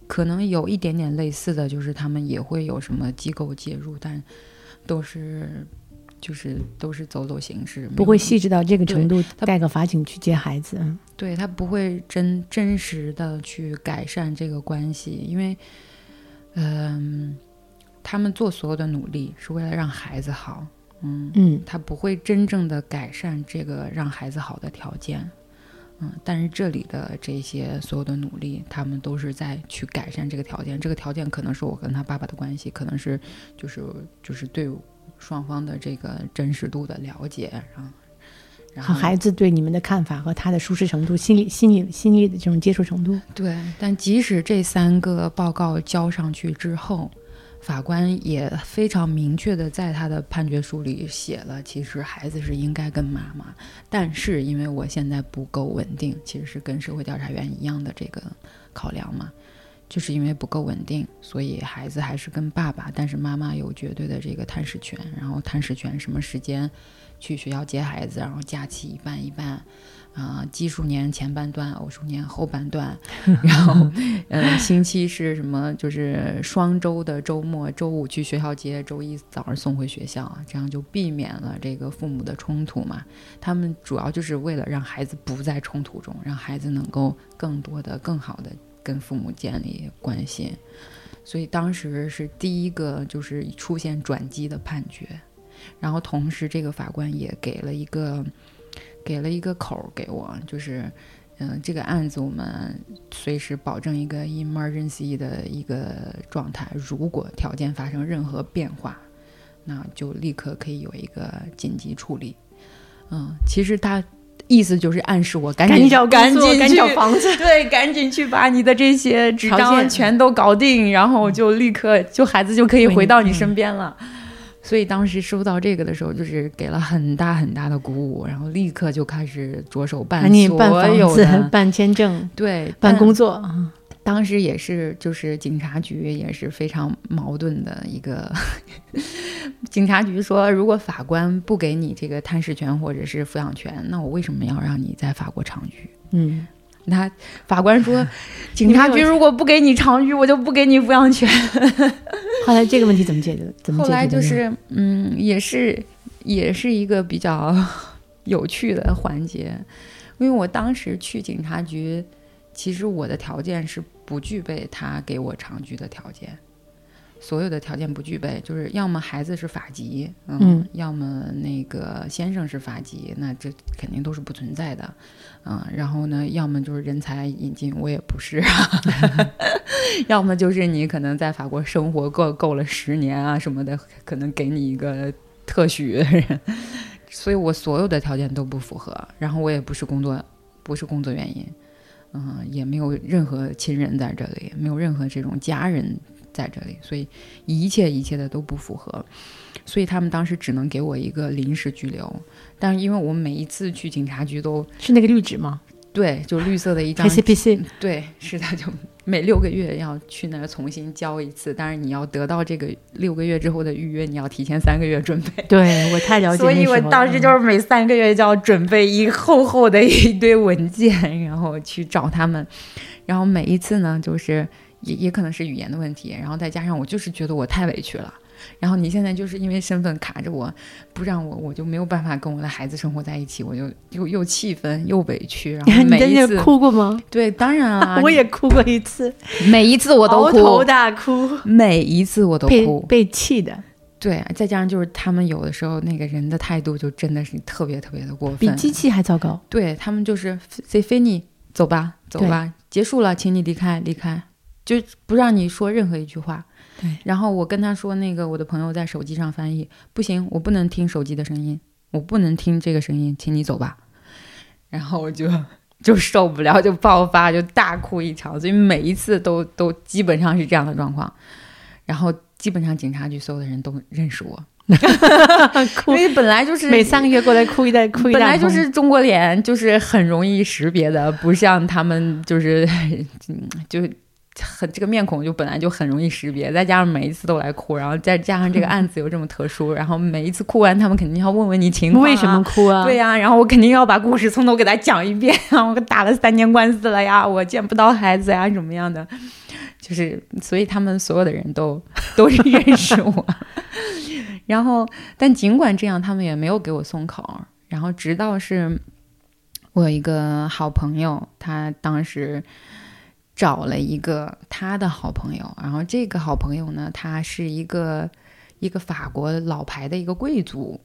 可能有一点点类似的就是他们也会有什么机构介入，但都是就是都是走走形式，不会细致到这个程度，他带个法警去接孩子。嗯对他不会真真实的去改善这个关系，因为，嗯、他们做所有的努力是为了让孩子好，嗯，嗯，他不会真正的改善这个让孩子好的条件，嗯，但是这里的这些所有的努力，他们都是在去改善这个条件，这个条件可能是我跟他爸爸的关系，可能是就是就是对双方的这个真实度的了解，然后。然后和孩子对你们的看法和他的舒适程度、心理、心理、心理的这种接受程度。对，但即使这三个报告交上去之后，法官也非常明确的在他的判决书里写了，其实孩子是应该跟妈妈，但是因为我现在不够稳定，其实是跟社会调查员一样的这个考量嘛。就是因为不够稳定，所以孩子还是跟爸爸，但是妈妈有绝对的这个探视权。然后探视权什么时间去学校接孩子，然后假期一半一半，啊、奇数年前半段，偶数年后半段，然后呃星期是什么？就是双周的周末，周五去学校接，周一早上送回学校，这样就避免了这个父母的冲突嘛。他们主要就是为了让孩子不在冲突中，让孩子能够更多的、更好的跟父母建立关系。所以当时是第一个就是出现转机的判决，然后同时这个法官也给了一个给了一个口儿给我，就是嗯、这个案子我们随时保证一个 emergency 的一个状态，如果条件发生任何变化，那就立刻可以有一个紧急处理。嗯，其实他意思就是暗示我赶紧赶紧找赶紧赶紧找去房子。对，赶紧去把你的这些纸张全都搞定，然后就立刻就孩子就可以回到你嗯身边了。所以当时收到这个的时候，就是给了很大很大的鼓舞，然后立刻就开始着手办所有的、办签证、对办工作。啊当时也是，就是警察局也是非常矛盾的一个。警察局说，如果法官不给你这个探视权或者是抚养权，那我为什么要让你在法国长居？嗯，那法官说，警察局如果不给你长居，我就不给你抚养权。后来这个问题怎么解决的？怎么后解决的呢？来就是，嗯，也是也是一个比较 有趣的环节，因为我当时去警察局，其实我的条件是不具备他给我长居的条件，所有的条件不具备，就是要么孩子是法籍，嗯，嗯要么那个先生是法籍，那这肯定都是不存在的，嗯，然后呢，要么就是人才引进，我也不是，啊要么就是你可能在法国生活够够了十年啊什么的，可能给你一个特许，所以我所有的条件都不符合，然后我也不是工作，不是工作原因，嗯，也没有任何亲人在这里，没有任何这种家人在这里，所以一切一切的都不符合，所以他们当时只能给我一个临时拘留，但是因为我每一次去警察局都是那个绿纸吗？对，就绿色的一张？KCPC 对，是的，就每六个月要去那儿重新交一次，但是你要得到这个六个月之后的预约，你要提前三个月准备。对我太了解所以我当时就是每三个月就要准备一厚厚的一堆文件，然后去找他们，然后每一次呢，就是也也可能是语言的问题，然后再加上我就是觉得我太委屈了。然后你现在就是因为身份卡着我，不让我，我就没有办法跟我的孩子生活在一起，我就又又气愤又委屈，然后 每一次哭过吗？对，当然啊，我也哭过一次，每一次我都哭，大哭，每一次我都被哭。被气的，对，再加上就是他们有的时候那个人的态度就真的是特别特别的过分，比机器还糟糕。对他们就是谁非你走吧，走吧，结束了，请你离开，离开，就不让你说任何一句话。对，然后我跟他说，那个我的朋友在手机上翻译，不行，我不能听手机的声音，我不能听这个声音，请你走吧。然后我就就受不了，就爆发，就大哭一场，所以每一次都都基本上是这样的状况。然后基本上警察局所有的人都认识我，哭因，为本来就是每三个月过来哭一代，哭一代本来就是中国脸，就是很容易识别的，不像他们就是嗯就 很这个面孔就本来就很容易识别，再加上每一次都来哭，然后再加上这个 案子又这么特殊，然后每一次哭完，他们肯定要问问你情况、啊，为什么？哭啊？对呀、然后我肯定要把故事从头给他讲一遍啊！我打了三年官司了呀，我见不到孩子呀，怎么样的？就是，所以他们所有的人都都是认识我。然后，但尽管这样，他们也没有给我松口。然后，直到是我有一个好朋友，他当时找了一个他的好朋友，然后这个好朋友呢，他是一个一个法国老牌的一个贵族。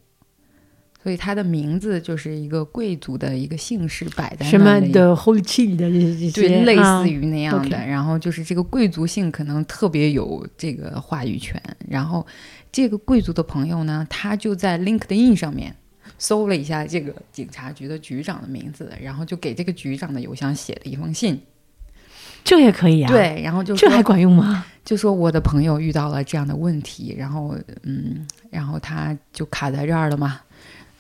所以他的名字就是一个贵族的一个姓氏摆在什么的 Holy Chill 的对，类啊似于那样的。然后就是这个贵族姓可能特别有这个话语权。然后这个贵族的朋友呢，他就在 LinkedIn 上面搜了一下这个警察局的局长的名字，然后就给这个局长的邮箱写了一封信。这也可以啊？，对，然后就这还管用吗？就说我的朋友遇到了这样的问题，然后嗯，然后他就卡在这儿了嘛。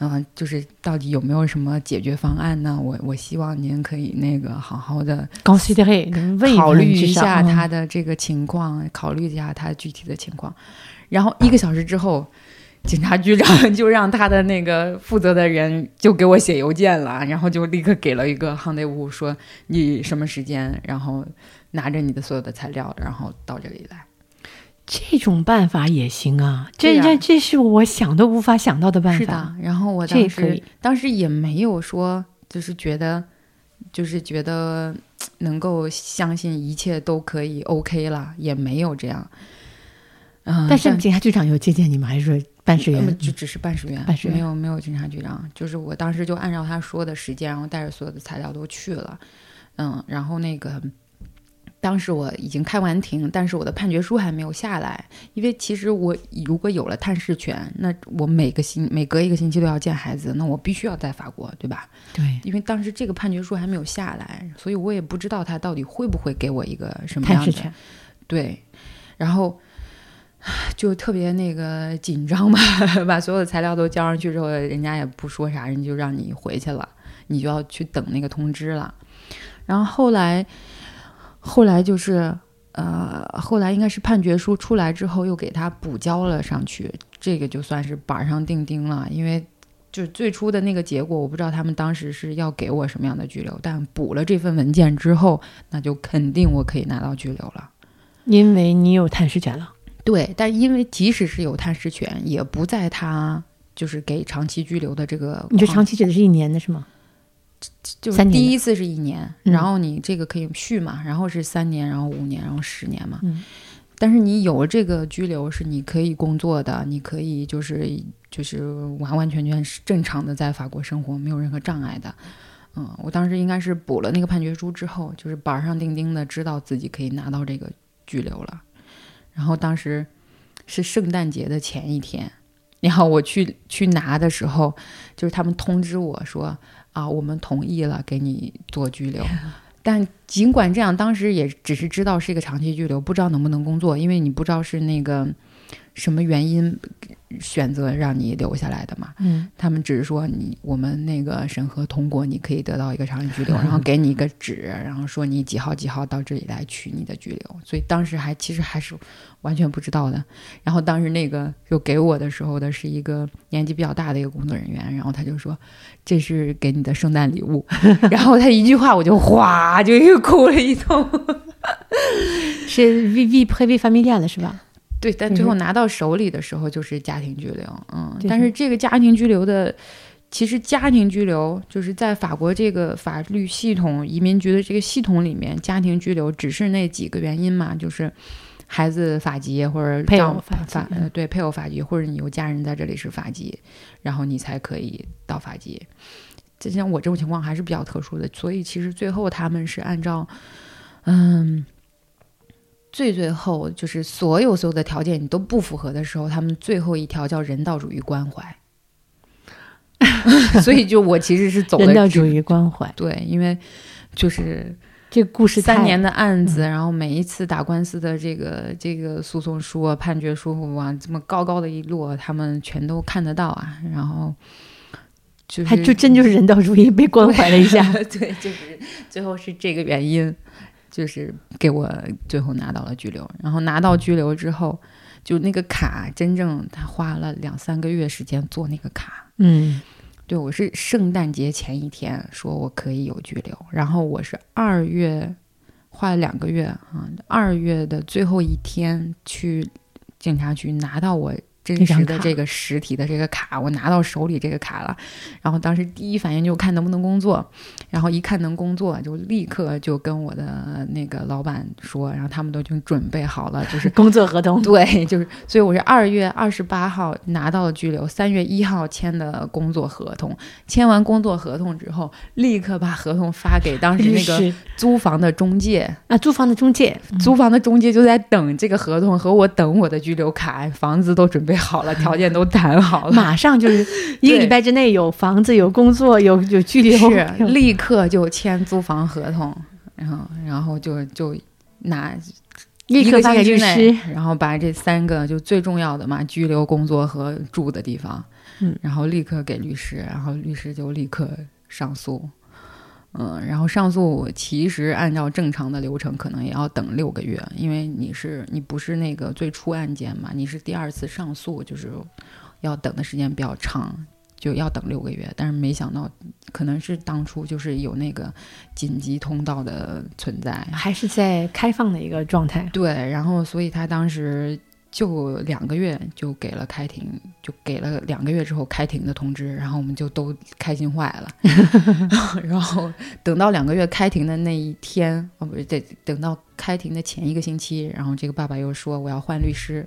嗯、就是到底有没有什么解决方案呢？我我希望您可以那个好好的考虑一下嗯他的这个情况，考虑一下他具体的情况。然后一个小时之后，警察局长就让他的那个负责的人就给我写邮件了，然后就立刻给了一个 h 内 n 说你什么时间，然后拿着你的所有的材料，然后到这里来。这种办法也行啊，这这这是我想都无法想到的办法。是的，然后我当时当时也没有说，就是觉得，就是觉得能够相信一切都可以 OK 了，也没有这样。嗯，但是警察局长有接见你吗？还是说办事呃员？就只是办事员，办事员没有没有警察局长。就是我当时就按照他说的时间，然后带着所有的材料都去了。嗯，然后那个当时我已经开完庭，但是我的判决书还没有下来，因为其实我如果有了探视权，那我每个星每隔一个星期都要见孩子，那我必须要在法国，对吧？对，因为当时这个判决书还没有下来，所以我也不知道他到底会不会给我一个什么样的探视权。对，然后就特别那个紧张吧，把所有的材料都交上去之后，人家也不说啥，人就让你回去了，你就要去等那个通知了。然后后来，后来就是呃，后来应该是判决书出来之后，又给他补交了上去，这个就算是板上钉钉了。因为就是最初的那个结果，我不知道他们当时是要给我什么样的拘留，但补了这份文件之后，那就肯定我可以拿到拘留了。因为你有探视权了。对，但因为即使是有探视权，也不在他就是给长期拘留的这个。你这长期指的是一年的是吗？就是第一次是一年，然后你这个可以续嘛，然后是三年，然后五年，然后十年嘛。嗯。但是你有了这个拘留，是你可以工作的，你可以就是就是完完全全是正常的在法国生活，没有任何障碍的。嗯，我当时应该是补了那个判决书之后，就是板上钉钉的知道自己可以拿到这个拘留了。然后当时是圣诞节的前一天，然后我去去拿的时候，就是他们通知我说。啊，我们同意了给你做拘留，但尽管这样，当时也只是知道是一个长期拘留，不知道能不能工作，因为你不知道是那个什么原因。选择让你留下来的嘛？嗯，他们只是说你我们那个审核通过，你可以得到一个长期拘留，然后给你一个纸，然后说你几号几号到这里来取你的拘留。所以当时还其实还是完全不知道的。然后当时那个就给我的时候的是一个年纪比较大的一个工作人员，然后他就说这是给你的圣诞礼物。然后他一句话我就哗就又哭了一通。是 V V P V familia 的是吧？对，但最后拿到手里的时候就是家庭拘留，嗯，但是这个家庭拘留的，其实家庭拘留就是在法国这个法律系统、移民局的这个系统里面，家庭拘留只是那几个原因嘛，就是孩子法籍或者配偶法法，呃，对，配偶法籍或者你有家人在这里是法籍，然后你才可以到法籍。就像我这种情况还是比较特殊的，所以其实最后他们是按照，嗯。最最后就是所有所有的条件你都不符合的时候，他们最后一条叫人道主义关怀。所以就我其实是走人道主义关怀，对，因为就是这故事三年的案子，然后每一次打官司的这个这个诉讼书啊、判决书啊这么高高的一摞，他们全都看得到啊。然后就是还就真就是人道主义被关怀了一下，对，就是最后是这个原因。就是给我最后拿到了拘留，然后拿到拘留之后，就那个卡真正他花了两三个月时间做那个卡。嗯，对我是圣诞节前一天说我可以有拘留，然后我是二月花了两个月啊，二月的最后一天去警察局拿到我。真实的这个实体的这个卡，我拿到手里这个卡了，然后当时第一反应就看能不能工作，然后一看能工作，就立刻就跟我的那个老板说，然后他们都已经准备好了，就是 工作合同。对，就是，所以我是二月二十八号拿到了拘留，三月一号签的工作合同，签完工作合同之后，立刻把合同发给当时那个租房的中介啊，租房的中介，租房的中介就在等这个合同和我等我的拘留卡，房子都准备。好了，条件都谈好了，马上就是一个礼拜之内有房子、有工作、有有拘留，是立刻就签租房合同，然后然后就就拿立刻发给律师，然后把这三个就最重要的嘛，拘留、工作和住的地方，嗯，然后立刻给律师，然后律师就立刻上诉。嗯，然后上诉其实按照正常的流程，可能也要等六个月，因为你是你不是那个最初案件嘛，你是第二次上诉，就是要等的时间比较长，就要等六个月。但是没想到，可能是当初就是有那个紧急通道的存在，还是在开放的一个状态。对，然后所以他当时。就两个月就给了开庭，就给了两个月之后开庭的通知，然后我们就都开心坏了。然后等到两个月开庭的那一天，哦不是，得等到开庭的前一个星期，然后这个爸爸又说我要换律师，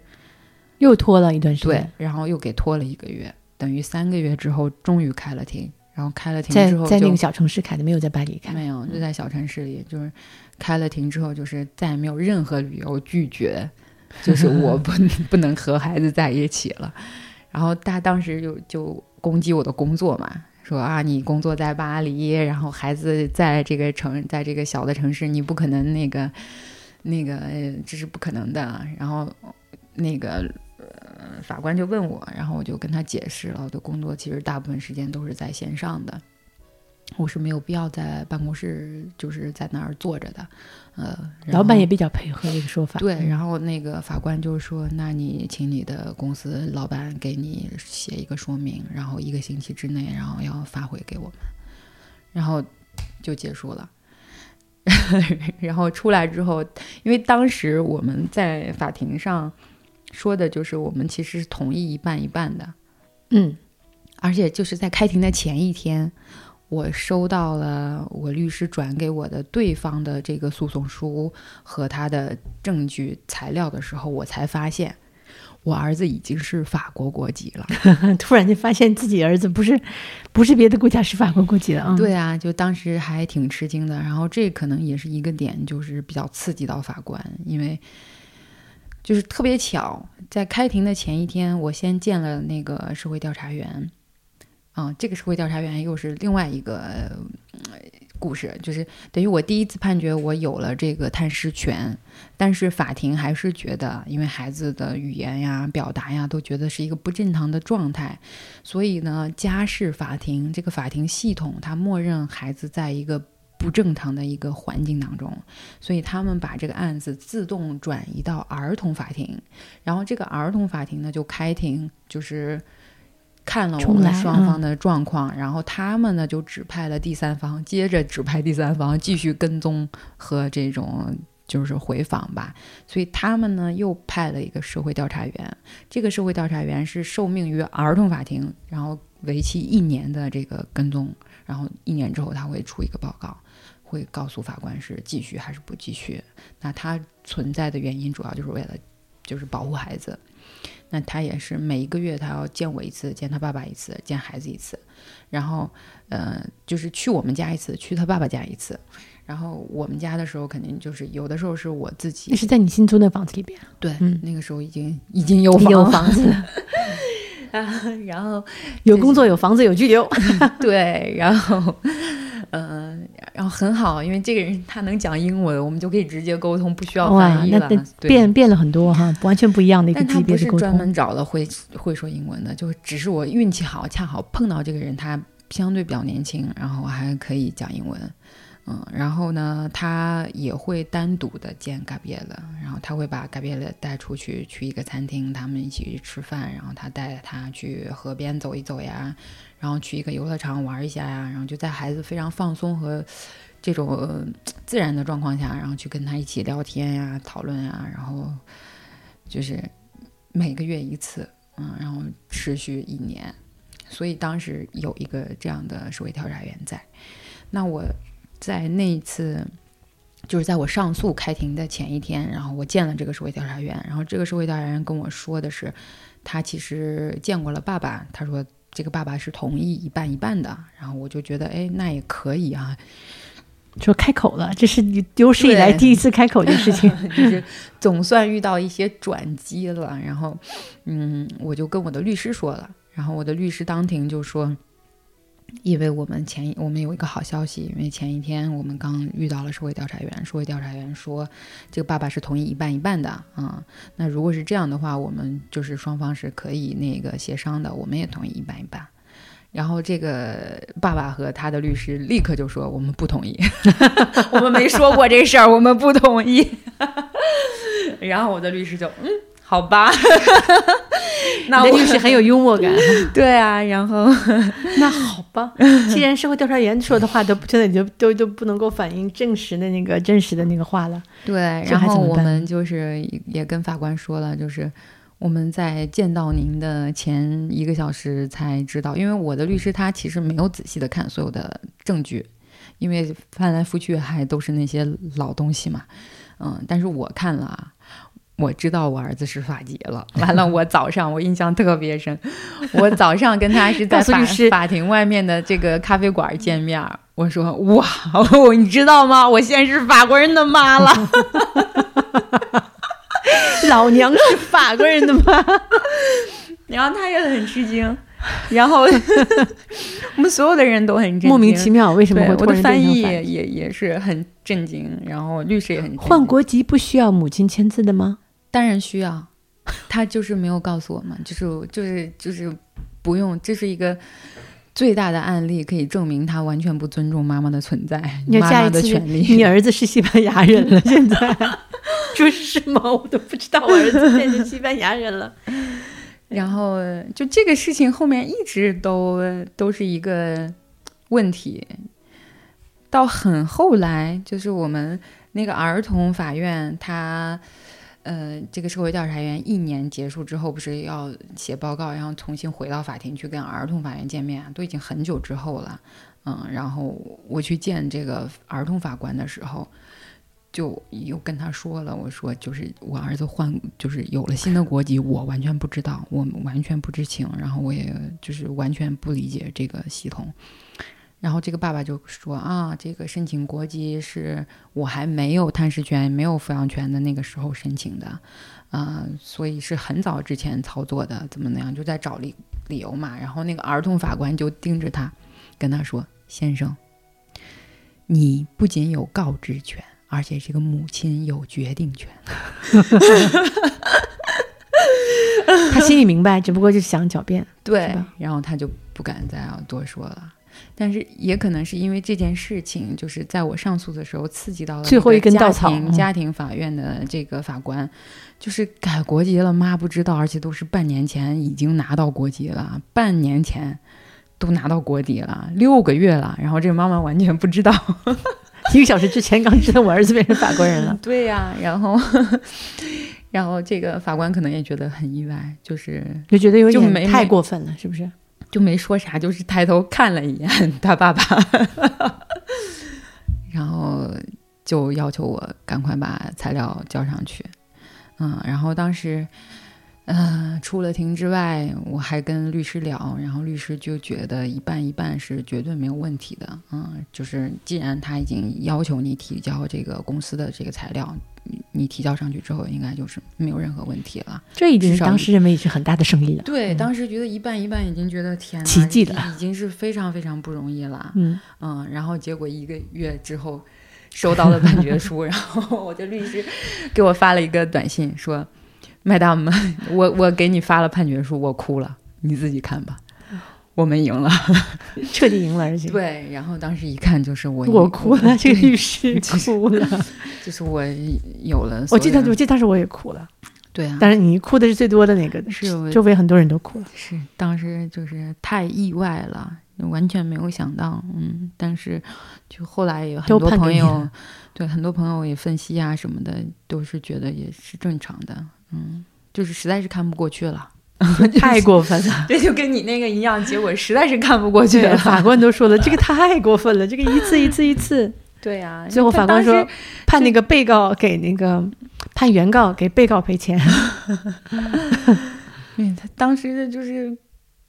又拖了一段时间，对，然后又给拖了一个月，等于三个月之后终于开了庭，然后开了庭之后在在那个小城市开的，没有在巴黎开，没有就在小城市里，就是开了庭之后，就是再也没有任何理由拒绝。就是我 不 不能和孩子在一起了，然后他当时就就攻击我的工作嘛，说啊你工作在巴黎，然后孩子在这个城，在这个小的城市，你不可能那个那个这是不可能的。然后那个呃法官就问我，然后我就跟他解释了，我的工作其实大部分时间都是在线上的，我是没有必要在办公室就是在那儿坐着的，呃，老板也比较配合这个说法。对，嗯然后那个法官就说：“那你请你的公司老板给你写一个说明，然后一个星期之内，然后要发回给我们，然后就结束了。然后出来之后，因为当时我们在法庭上说的就是我们其实是同意一半一半的，嗯，而且就是在开庭的前一天，我收到了我律师转给我的对方的这个诉讼书和他的证据材料的时候，我才发现我儿子已经是法国国籍了。突然就发现自己儿子不是不是别的国家，是法国国籍了啊。，对啊，就当时还挺吃惊的。然后这可能也是一个点，就是比较刺激到法官，因为就是特别巧，在开庭的前一天，我先见了那个社会调查员。啊、这个社会调查员又是另外一个、呃故事，就是等于我第一次判决我有了这个探视权，但是法庭还是觉得，因为孩子的语言呀、表达呀，都觉得是一个不正常的状态，所以呢，家事法庭这个法庭系统，它默认孩子在一个不正常的一个环境当中，所以他们把这个案子自动转移到儿童法庭，然后这个儿童法庭呢就开庭，就是。看了我们双方的状况，然后他们呢就指派了第三方，接着指派第三方继续跟踪和这种就是回访吧。所以他们呢又派了一个社会调查员，这个社会调查员是受命于儿童法庭，然后为期一年的这个跟踪，然后一年之后他会出一个报告，会告诉法官是继续还是不继续。那他存在的原因主要就是为了就是保护孩子。那他也是每一个月他要见我一次，见他爸爸一次，见孩子一次，然后呃就是去我们家一次，去他爸爸家一次。然后我们家的时候，肯定就是有的时候是我自己那是在你新租那房子里边，对，嗯那个时候已经已经有房有房子了 然后有工作，有房子，有居留。对，然后呃，然后很好，因为这个人他能讲英文，我们就可以直接沟通，不需要翻，译了。变变了很多哈，完全不一样的一个但他不是级别的沟通。专门找了会会说英文的，就只是我运气好，恰好碰到这个人，他相对比较年轻，然后还可以讲英文。嗯，然后呢，他也会单独的见 Gabriel，，然后他会把 Gabriel 带出去，去一个餐厅，他们一起去吃饭，然后他带他去河边走一走呀，然后去一个游乐场玩一下呀，然后就在孩子非常放松和这种自然的状况下，然后去跟他一起聊天呀、讨论呀，然后就是每个月一次，嗯，然后持续一年，所以当时有一个这样的社会调查员在。那我在那一次，就是在我上诉开庭的前一天，然后我见了这个社会调查员，然后这个社会调查员跟我说的是，他其实见过了爸爸，他说这个爸爸是同意一半一半的，然后我就觉得，哎，那也可以啊，说开口了，这是你有史以来第一次开口的事情。就是总算遇到一些转机了。然后，嗯，我就跟我的律师说了，然后我的律师当庭就说，因为我们前一我们有一个好消息，因为前一天我们刚遇到了社会调查员，社会调查员说这个爸爸是同意一半一半的啊、那如果是这样的话，我们就是双方是可以那个协商的，我们也同意一半一半。然后这个爸爸和他的律师立刻就说：“我们不同意，我们没说过这事儿，我们不同意。”然后我的律师就嗯，好吧，那我你的律师很有幽默感。对啊，然后 那好吧，既然社会调查员说的话都真的就都都不能够反映证实的那个真实的那个话了，对，然后我们就是也跟法官说了，就是我们在见到您的前一个小时才知道，因为我的律师他其实没有仔细的看所有的证据，因为翻来覆去还都是那些老东西嘛，嗯，但是我看了啊。我知道我儿子是法籍了，完了，我早上我印象特别深，我早上跟他是在法法庭外面的这个咖啡馆见面，我说哇，你知道吗？我现在是法国人的妈了。老娘是法国人的妈，然后他也很吃惊，然后我们所有的人都很震惊，莫名其妙为什么会我的翻译也也也是很震惊，然后律师也很震惊。换国籍不需要母亲签字的吗？当然需要，他就是没有告诉我们，就是就是就是不用，这是一个最大的案例，可以证明他完全不尊重妈妈的存在，妈妈的权利。你儿子是西班牙人了，现在就是吗？我都不知道我儿子变成西班牙人了。然后就这个事情后面一直都都是一个问题，到很后来，就是我们那个儿童法院，他呃，这个社会调查员一年结束之后，不是要写报告，然后重新回到法庭去跟儿童法院见面，都已经很久之后了，嗯，然后我去见这个儿童法官的时候。就又跟他说了，我说就是我儿子换，就是有了新的国籍，我完全不知道，我完全不知情，然后我也就是完全不理解这个系统。然后这个爸爸就说啊，这个申请国籍是我还没有探视权、没有抚养权的那个时候申请的，啊，所以是很早之前操作的，怎么那样，就在找理理由嘛。然后那个儿童法官就盯着他，跟他说：“先生，你不仅有告知权。”而且这个母亲有决定权，他心里明白，只不过就想狡辩，对，然后他就不敢再要多说了。但是也可能是因为这件事情，就是在我上诉的时候刺激到了最后一根稻草。家庭法院的这个法官就是改国籍了，妈不知道，而且都是半年前已经拿到国籍了，半年前都拿到国籍了，六个月了，然后这个妈妈完全不知道。一个小时之前刚知道我儿子变成法国人了，对呀，然后，然后这个法官可能也觉得很意外，就是就觉得有点太过分了，是不是？就没说啥，就是抬头看了一眼他爸爸，然后就要求我赶快把材料交上去，嗯，然后当时。嗯，出了庭之外，我还跟律师聊，然后律师就觉得一半一半是绝对没有问题的。嗯，就是既然他已经要求你提交这个公司的这个材料，你提交上去之后，应该就是没有任何问题了。这已经是当时认为是很大的胜利了。对，当时觉得一半一半，已经觉得天奇迹了，已经是非常非常不容易了。嗯嗯，然后结果一个月之后收到了判决书，然后我的律师给我发了一个短信说。麦大们，我我给你发了判决书，我哭了，你自己看吧。我们赢了，彻底赢了，而且对。然后当时一看就是我，我哭了，这个律师 哭了，就是我有了。我记得，我记得当时我也哭了。对啊，但是你哭的是最多的那个，是周围很多人都哭了。是当时就是太意外了，完全没有想到。嗯，但是就后来有很多朋友，对很多朋友也分析啊什么的，都是觉得也是正常的。嗯，就是实在是看不过去了，太过分了。这就跟你那个一样，结果实在是看不过去了。法官都说了，这个太过分了，这个一次一次一次。对呀，最后法官说判那个被告给那个判原告给被告赔钱。对他当时的就是。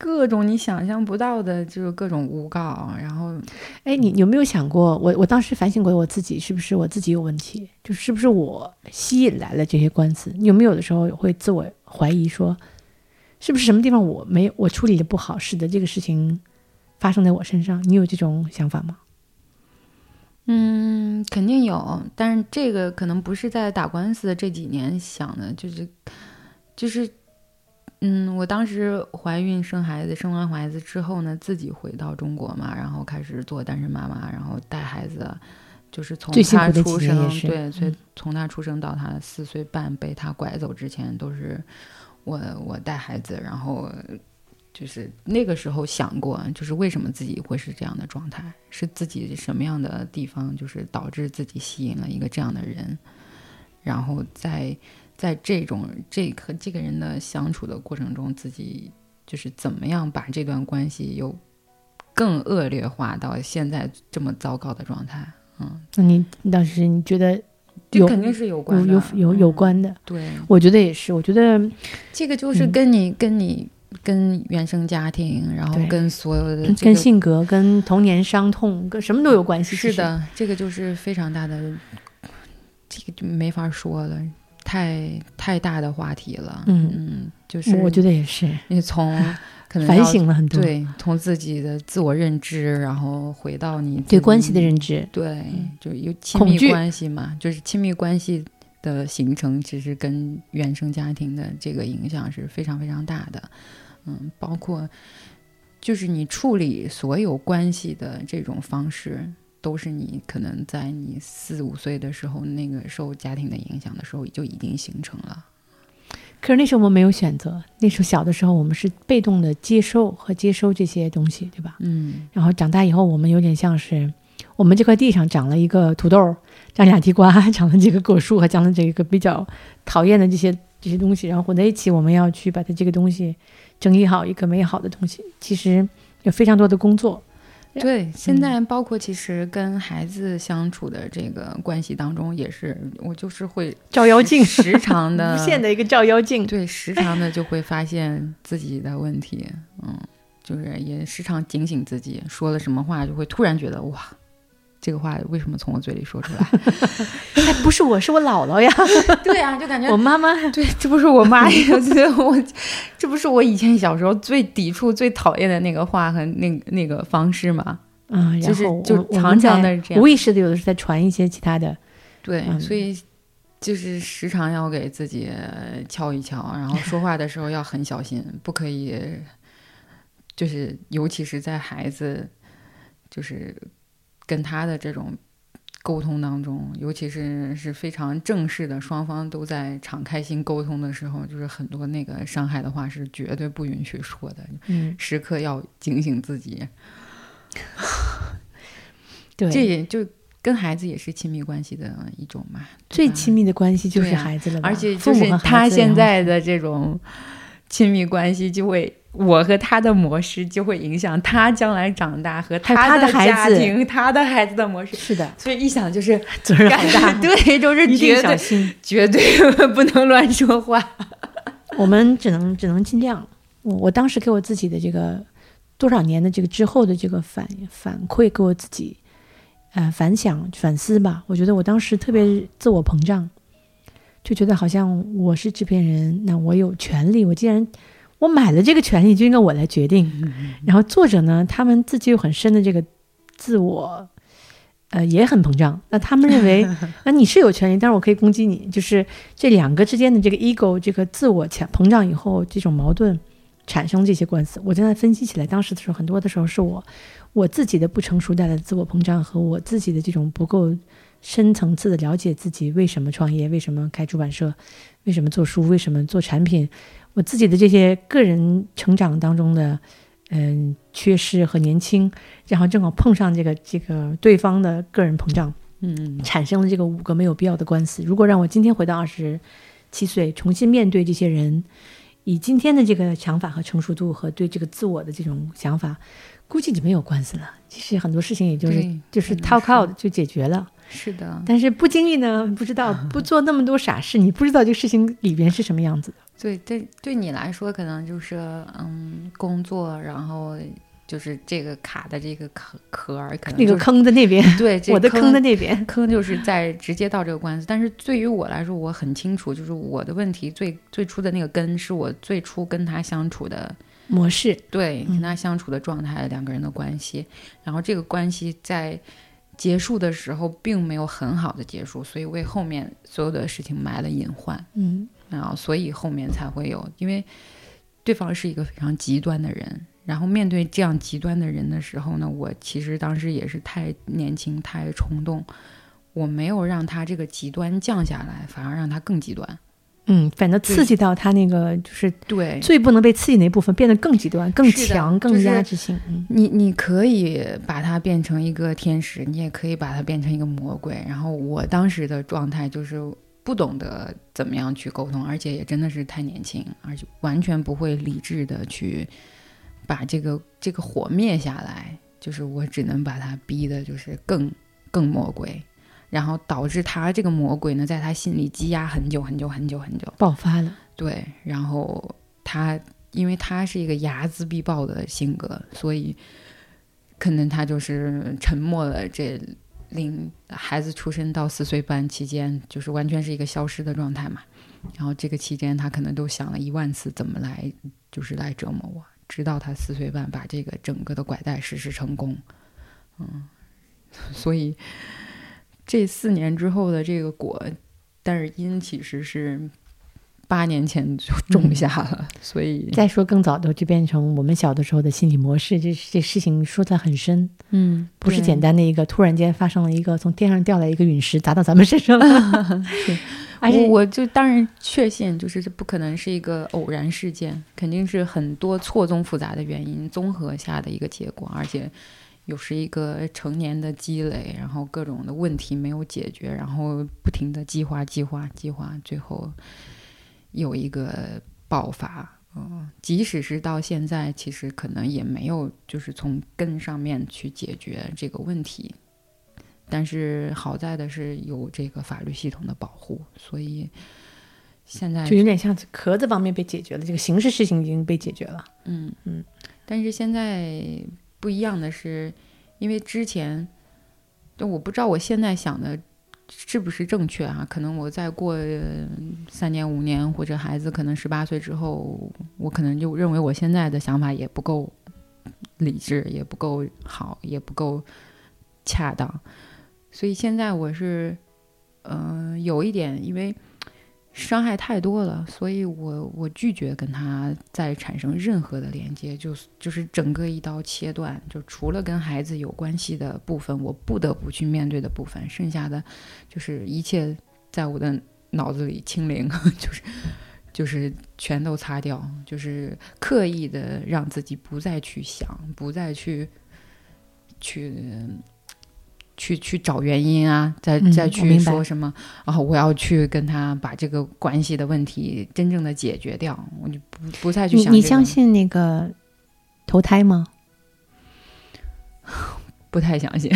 各种你想象不到的，就是各种诬告。然后，哎，你有没有想过，我我当时反省过我自己，是不是我自己有问题？就是不是我吸引来了这些官司？你有没有的时候会自我怀疑，说是不是什么地方我没我处理的不好，使得这个事情发生在我身上？你有这种想法吗？嗯，肯定有，但是这个可能不是在打官司的这几年想的，就是就是。嗯，我当时怀孕生孩子，生完孩子之后呢，自己回到中国嘛，然后开始做单身妈妈，然后带孩子，就是从他出生，对，所以从他出生到他四岁半被他拐走之前，都是我我带孩子，然后就是那个时候想过，就是为什么自己会是这样的状态，是自己什么样的地方，就是导致自己吸引了一个这样的人，然后在。在这种这和这个人的相处的过程中，自己就是怎么样把这段关系又更恶劣化到现在这么糟糕的状态？嗯，那你当时你觉得这肯定是有关有有有关的。对，我觉得也是。我觉得这个就是跟你跟你跟原生家庭，然后跟所有的跟性格、跟童年伤痛、跟什么都有关系。是的，这个就是非常大的，这个就没法说了。太太大的话题了，嗯嗯，就是我觉得也是，你从 可能反省了很多，对，从自己的自我认知，然后回到你对关系的认知，对，就有亲密关系嘛，就是亲密关系的形成，其实跟原生家庭的这个影响是非常非常大的。嗯，包括就是你处理所有关系的这种方式，都是你可能在你四五岁的时候，那个受家庭的影响的时候就已经形成了。可是那时候我们没有选择，那时候小的时候我们是被动的接受和接收这些东西，对吧？嗯然后长大以后，我们有点像是我们这块地上长了一个土豆，长俩地瓜，长了几个果树，还长了这个比较讨厌的这些这些东西，然后混在一起，我们要去把它这个东西整理好一个美好的东西。其实有非常多的工作，对，现在包括其实跟孩子相处的这个关系当中，也是我就是会照妖镜时时常 的无限的一个照妖镜。对，时常的就会发现自己的问题，嗯，就是也时常警醒自己，说了什么话就会突然觉得哇，这个话为什么从我嘴里说出来？哎，不是我，是我姥姥呀，对呀、就感觉我妈妈。对，这不是我妈呀，这我这不是我以前小时候最抵触、最讨厌的那个话和那那个方式吗？嗯，然就是后就常常在地这样无意识的有的时候在传一些其他的，对，嗯所以就是时常要给自己敲一敲，然后说话的时候要很小心，不可以，就是尤其是在孩子就是跟他的这种沟通当中，尤其是是非常正式的，双方都在敞开心沟通的时候，就是很多那个伤害的话是绝对不允许说的，嗯，时刻要警醒自己。对，这也就跟孩子也是亲密关系的一种嘛，最亲密的关系就是孩子了吧，而且就是他现在的这种亲密关系，就会我和他的模式就会影响他将来长大和他的家庭、他的孩子的模式。是的，所以一想就是责任很大，对，就是一定绝对。绝对不能乱说话。我们只能只能尽量。我我当时给我自己的这个多少年的这个之后的这个反反馈，给我自己呃反想反思吧。我觉得我当时特别自我膨胀，就觉得好像我是制片人，那我有权利，我既然我买了这个权利，就应该我来决定。然后作者呢，他们自己有很深的这个自我。呃，也很膨胀。那他们认为，那你是有权利，但是我可以攻击你。就是这两个之间的这个 ego，这个自我强膨胀以后，这种矛盾产生这些官司。我正在分析起来，当时的时候，很多的时候是我我自己的不成熟带来的自我膨胀和我自己的这种不够深层次的了解自己为什么创业，为什么开出版社，为什么做书，为什么做产品，我自己的这些个人成长当中的嗯缺失和年轻，然后正好碰上这个这个对方的个人膨胀。嗯，产生了这个五个没有必要的官司。如果让我今天回到二十七岁，重新面对这些人，以今天的这个想法和成熟度和对这个自我的这种想法，估计就没有官司了。其实很多事情也就是就是 talk out 就解决了。是的，但是不经历呢，不知道 不做那么多傻事，你不知道这个事情里边是什么样子的。对对，对你来说可能就是嗯，工作，然后就是这个卡的这个壳壳儿，可能那个坑的那边，对，这我的坑的那边，坑就是在直接到这个官司，但是对于我来说，我很清楚，就是我的问题最最初的那个根，是我最初跟他相处的，模式，对，嗯跟他相处的状态，两个人的关系，然后这个关系在结束的时候并没有很好的结束，所以为后面所有的事情埋了隐患，嗯然后所以后面才会有，因为对方是一个非常极端的人，然后面对这样极端的人的时候呢，我其实当时也是太年轻、太冲动，我没有让他这个极端降下来，反而让他更极端。嗯，反正刺激到他那个就是对，最不能被刺激那部分变得更极端、更强、更压制性。嗯你你可以把它变成一个天使，你也可以把它变成一个魔鬼。然后我当时的状态就是不懂得怎么样去沟通，而且也真的是太年轻，而且完全不会理智的去把这个这个火灭下来。就是我只能把他逼的，就是更更魔鬼，然后导致他这个魔鬼呢，在他心里积压很久很久很久很久。爆发了。对，然后他因为他是一个睚眦必报的性格，所以可能他就是沉默了这令孩子出生到四岁半期间，就是完全是一个消失的状态嘛。然后这个期间，他可能都想了一万次怎么来，就是来折磨我，直到他四岁半把这个整个的拐带实施成功。嗯，所以这四年之后的这个果，但是因其实是八年前就种下了，所以再说更早的就变成我们小的时候的心理模式，这这事情说的很深，嗯，不是简单的一个突然间发生了一个从天上掉来一个陨石砸到咱们身上。了，而且我我就当然确信，就是这不可能是一个偶然事件，肯定是很多错综复杂的原因综合下的一个结果，而且又是一个成年的积累，然后各种的问题没有解决，然后不停的激化、激化、激化，最后有一个爆发。嗯，即使是到现在，其实可能也没有就是从根上面去解决这个问题。但是好在的是有这个法律系统的保护，所以现在就有点像壳子方面被解决了，这个刑事事情已经被解决了。嗯嗯，但是现在不一样的是，因为之前，就我不知道我现在想的是不是正确啊？可能我再过三年五年，或者孩子可能十八岁之后，我可能就认为我现在的想法也不够理智，也不够好，也不够恰当，所以现在我是，嗯、有一点因为。伤害太多了，所以我我拒绝跟他再产生任何的连接，就就是整个一刀切断，就除了跟孩子有关系的部分，我不得不去面对的部分，剩下的就是一切在我的脑子里清零，就是就是全都擦掉，就是刻意的让自己不再去想，不再去去。去去找原因啊，再再去说什么，然后我要去跟他把这个关系的问题真正的解决掉，我就不不再去你想、你相？信那个投胎吗？不太相信。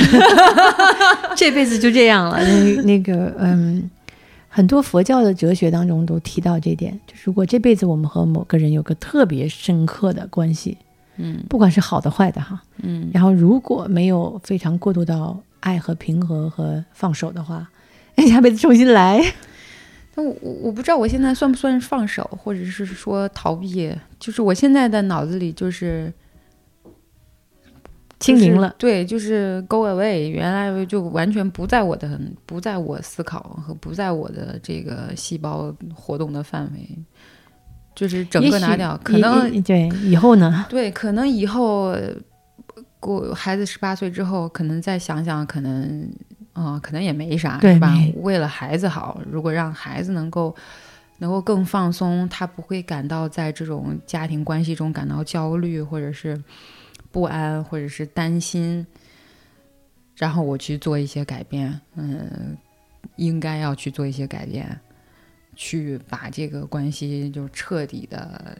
这辈子就这样了。那那个嗯，很多佛教的哲学当中都提到这点，就是如果这辈子我们和某个人有个特别深刻的关系，嗯不管是好的坏的哈，嗯然后如果没有非常过渡到爱和平和和放手的话，哎，下辈子重新来。但我我我不知道我现在算不算是放手，或者是说逃避。就是我现在的脑子里就是清零了，对，就是 go away。原来就完全不在我的不在我思考和不在我的这个细胞活动的范围，就是整个拿掉。可能对以后呢？对，可能以后过孩子十八岁之后，可能再想想，可能啊、可能也没啥，是吧？为了孩子好，如果让孩子能够能够更放松，他不会感到在这种家庭关系中感到焦虑，或者是不安，或者是担心，然后我去做一些改变，嗯，应该要去做一些改变，去把这个关系就彻底的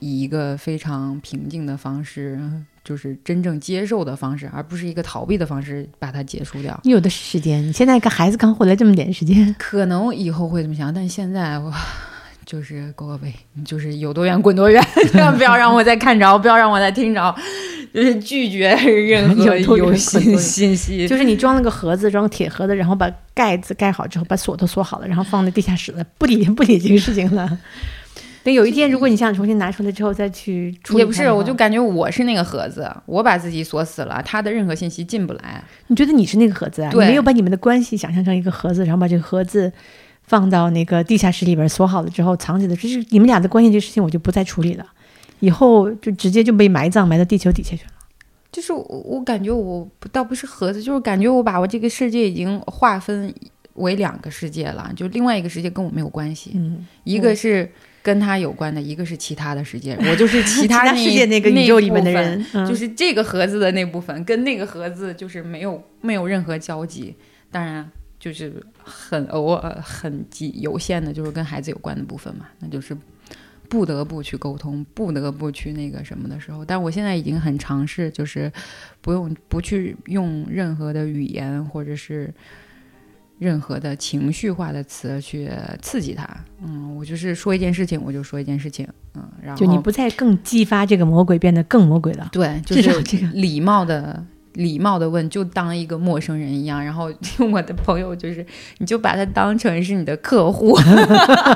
以一个非常平静的方式，就是真正接受的方式，而不是一个逃避的方式把它结束掉。你有的是时间，你现在跟孩子刚回来这么点时间，可能以后会这么想，但现在我 就是 go away，就是有多远滚多远，千 万不要让我再看着，不要让我再听着，就是拒绝任何有多远有信信息。就是你装了个盒子，装个铁盒子，然后把盖子盖好之后，把锁都锁好了，然后放在地下室了，不理不理这个事情了。等有一天，如果你想重新拿出来之后再去处理也不是，我就感觉我是那个盒子，我把自己锁死了，他的任何信息进不来。你觉得你是那个盒子啊？你对没有把你们的关系想象成一个盒子，然后把这个盒子放到那个地下室里边锁好了之后藏起来，就是你们俩的关系这事情我就不再处理了，以后就直接就被埋葬埋到地球底下去了。就是我，我感觉我不倒不是盒子，就是感觉我把我这个世界已经划分为两个世界了，就另外一个世界跟我没有关系，嗯，一个是跟他有关的，一个是其他的世界，我就是其他那世界那个宇宙里面的人，嗯、就是这个盒子的那部分跟那个盒子就是没有没有任何交集，当然就是很偶尔很极有限的，就是跟孩子有关的部分嘛，那就是不得不去沟通，不得不去那个什么的时候，但我现在已经很尝试，就是不用不去用任何的语言或者是。任何的情绪化的词去刺激他，嗯，我就是说一件事情，我就说一件事情，嗯，然后就你不再更激发这个魔鬼变得更魔鬼了。对，就是这个。礼貌的、礼貌的问，就当一个陌生人一样。然后我的朋友就是，你就把他当成是你的客户，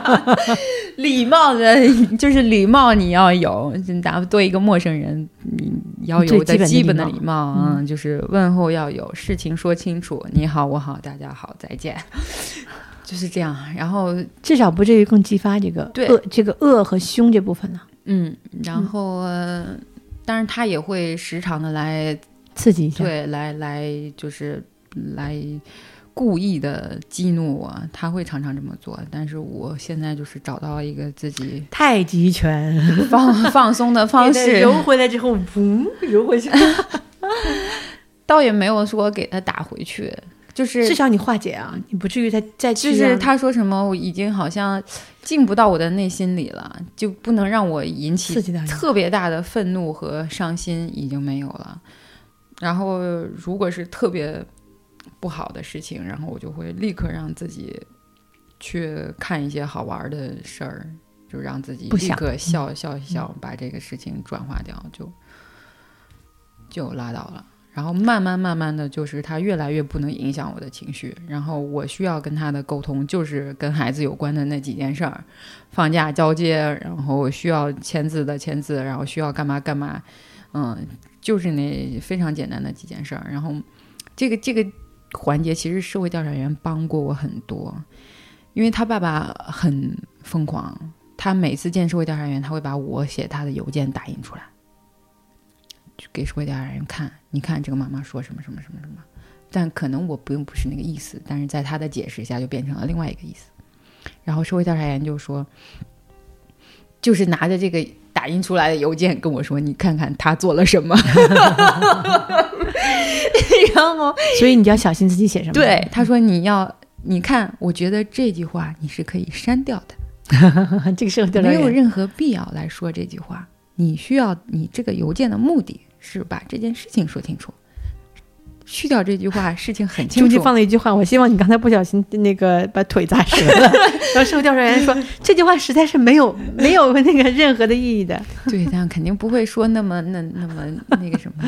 礼貌的，就是礼貌你要有，哪怕对一个陌生人，你要有最基本的基本的礼貌啊，嗯，就是问候要有，事情说清楚，你好，我好，大家好，再见。就是这样。然后至少不至于更激发这个对恶这个恶和凶这部分了，嗯，然后、呃当然他也会时常的来刺激一下。对来来就是来故意的激怒我，他会常常这么做。但是我现在就是找到一个自己太极拳放 放松的方式，揉回来之后，嘣，揉回去。倒也没有说给他打回去，就是至少你化解啊，你不至于再再去就是他说什么，我已经好像进不到我的内心里了，就不能让我引起。特别大的愤怒和伤心，已经没有了。然后，如果是特别不好的事情，然后我就会立刻让自己去看一些好玩的事儿，就让自己立刻笑笑一笑，把这个事情转化掉，就就拉倒了。然后慢慢慢慢的就是他越来越不能影响我的情绪，然后我需要跟他的沟通就是跟孩子有关的那几件事儿，放假交接，然后我需要签字的签字，然后需要干嘛干嘛，嗯，就是那非常简单的几件事儿。然后这个这个环节其实社会调查员帮过我很多，因为他爸爸很疯狂，他每次见社会调查员，他会把我写他的邮件打印出来。就给社会调查员看，你看这个妈妈说什么什么什么什么，但可能我并不是那个意思，但是在他的解释下就变成了另外一个意思。然后社会调查员就说，就是拿着这个打印出来的邮件跟我说，你看看他做了什么。然后所以你就要小心自己写什么。对他说你要你看，我觉得这句话你是可以删掉的。这个社会调查没有任何必要来说这句话。你需要你这个邮件的目的是把这件事情说清楚，去掉这句话，事情很清中间。放了一句话，我希望你刚才不小心那个把腿砸折了。然后事后调查员说 这句话实在是没有没有那个任何的意义的。对，但肯定不会说那么那那么那个什么。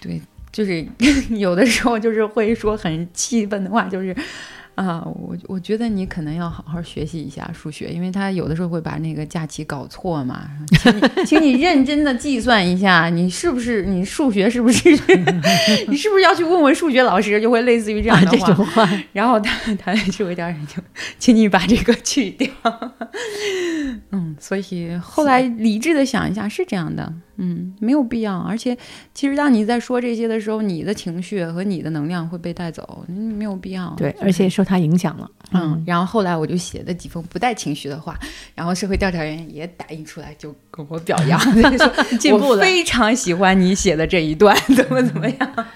对，就是有的时候就是会说很气愤的话，就是啊，我我觉得你可能要好好学习一下数学，因为他有的时候会把那个假期搞错嘛。请你，请你认真的计算一下，你是不是你数学是不是 你是不是要去问问数学老师？就会类似于这样啊，这的话。种话，然后他他就会调查员就，请你把这个去掉。嗯，所以后来理智的想一下，是这样的，嗯，没有必要。而且，其实当你在说这些的时候，你的情绪和你的能量会被带走，嗯没有必要。对，而且受他影响了。嗯，然后后来我就写了几封不带情绪的话，然后社会调查员也打印出来，就跟我表扬，就说进步了我非常喜欢你写的这一段，怎么怎么样。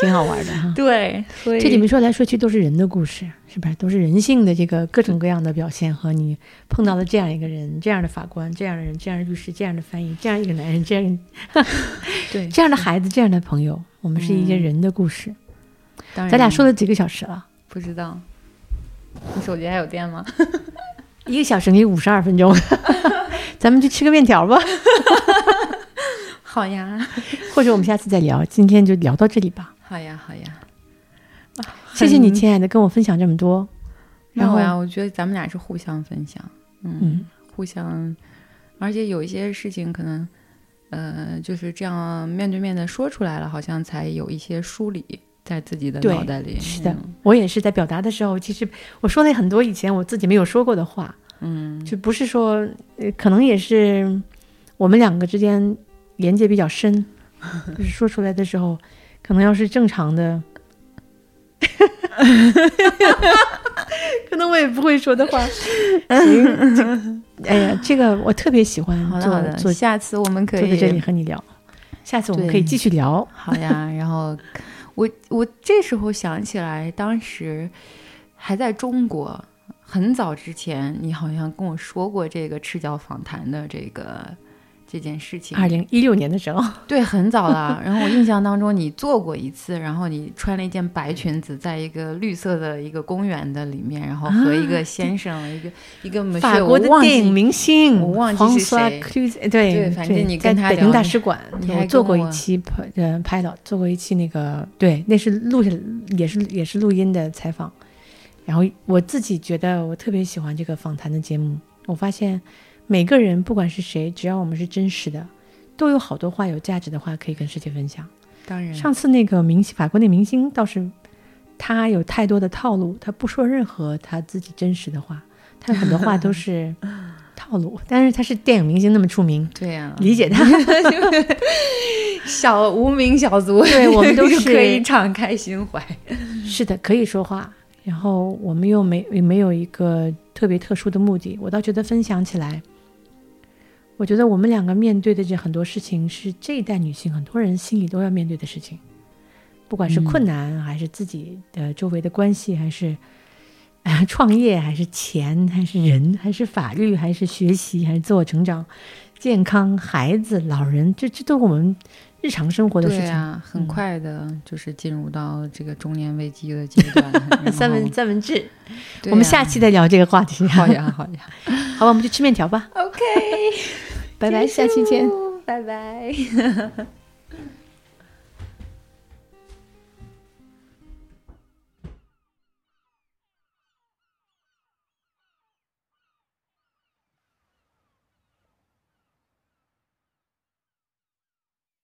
挺好玩的哈。对，所以这里面说来说去都是人的故事，是不是？都是人性的这个各种各样的表现和你碰到了这样一个人、这样的法官、这样的人、这样的律师、这样的翻译、这样一个男人、这样 对，这样的孩子、这样的朋友，我们是一些嗯人的故事。当然咱俩说了几个小时了？不知道，你手机还有电吗？一个小时你五十二分钟，咱们去吃个面条吧，好呀，或者我们下次再聊。今天就聊到这里吧。好呀，好呀。谢谢你，亲爱的，跟我分享这么多。然后呀，我觉得咱们俩是互相分享，嗯，嗯，互相，而且有一些事情可能，呃，就是这样面对面的说出来了，好像才有一些梳理在自己的脑袋里。是的，我也是在表达的时候，其实我说了很多以前我自己没有说过的话，嗯，就不是说，呃，可能也是我们两个之间连接比较深，就 是说出来的时候，可能要是正常的，可能我也不会说的话。行，这哎呀，这个我特别喜欢好的，好的，坐下次我们可以坐在这里和你聊，下次我们可以继续聊。好呀，然后我我这时候想起来，当时还在中国，很早之前，你好像跟我说过这个赤脚访谈的这个这件事情。二零一六年的时候，对，很早了。然后我印象当中，你做过一次，然后你穿了一件白裙子，在一个绿色的一个公园的里面，然后和一个先生，一个一个法国的电影明星，我忘记是谁对对反正你跟他在北京大使馆，你还我做过一期拍呃拍的，做过一期那个对，那是录下也是也是录音的采访。然后我自己觉得我特别喜欢这个访谈的节目，我发现每个人不管是谁，只要我们是真实的，都有好多话有价值的话可以跟世界分享。当然上次那个明星法国那明星倒是他有太多的套路，他不说任何他自己真实的话，他很多话都是套路。但是他是电影明星那么出名，对呀、理解他。小无名小卒，对我们都是可以敞开心怀。是的，可以说话。然后我们又没也没有一个特别特殊的目的，我倒觉得分享起来，我觉得我们两个面对的这很多事情，是这一代女性很多人心里都要面对的事情，不管是困难，还是自己的周围的关系，还是呃创业，还是钱，还是人，还是法律，还是学习，还是自我成长、健康、孩子、老人，这这都是我们日常生活的事情。对啊，很快的，就是进入到这个中年危机的阶段。三文三文治，对我们啊下期再聊这个话题。好呀，好呀好吧，我们去吃面条吧。，OK，拜拜，下期见。拜拜。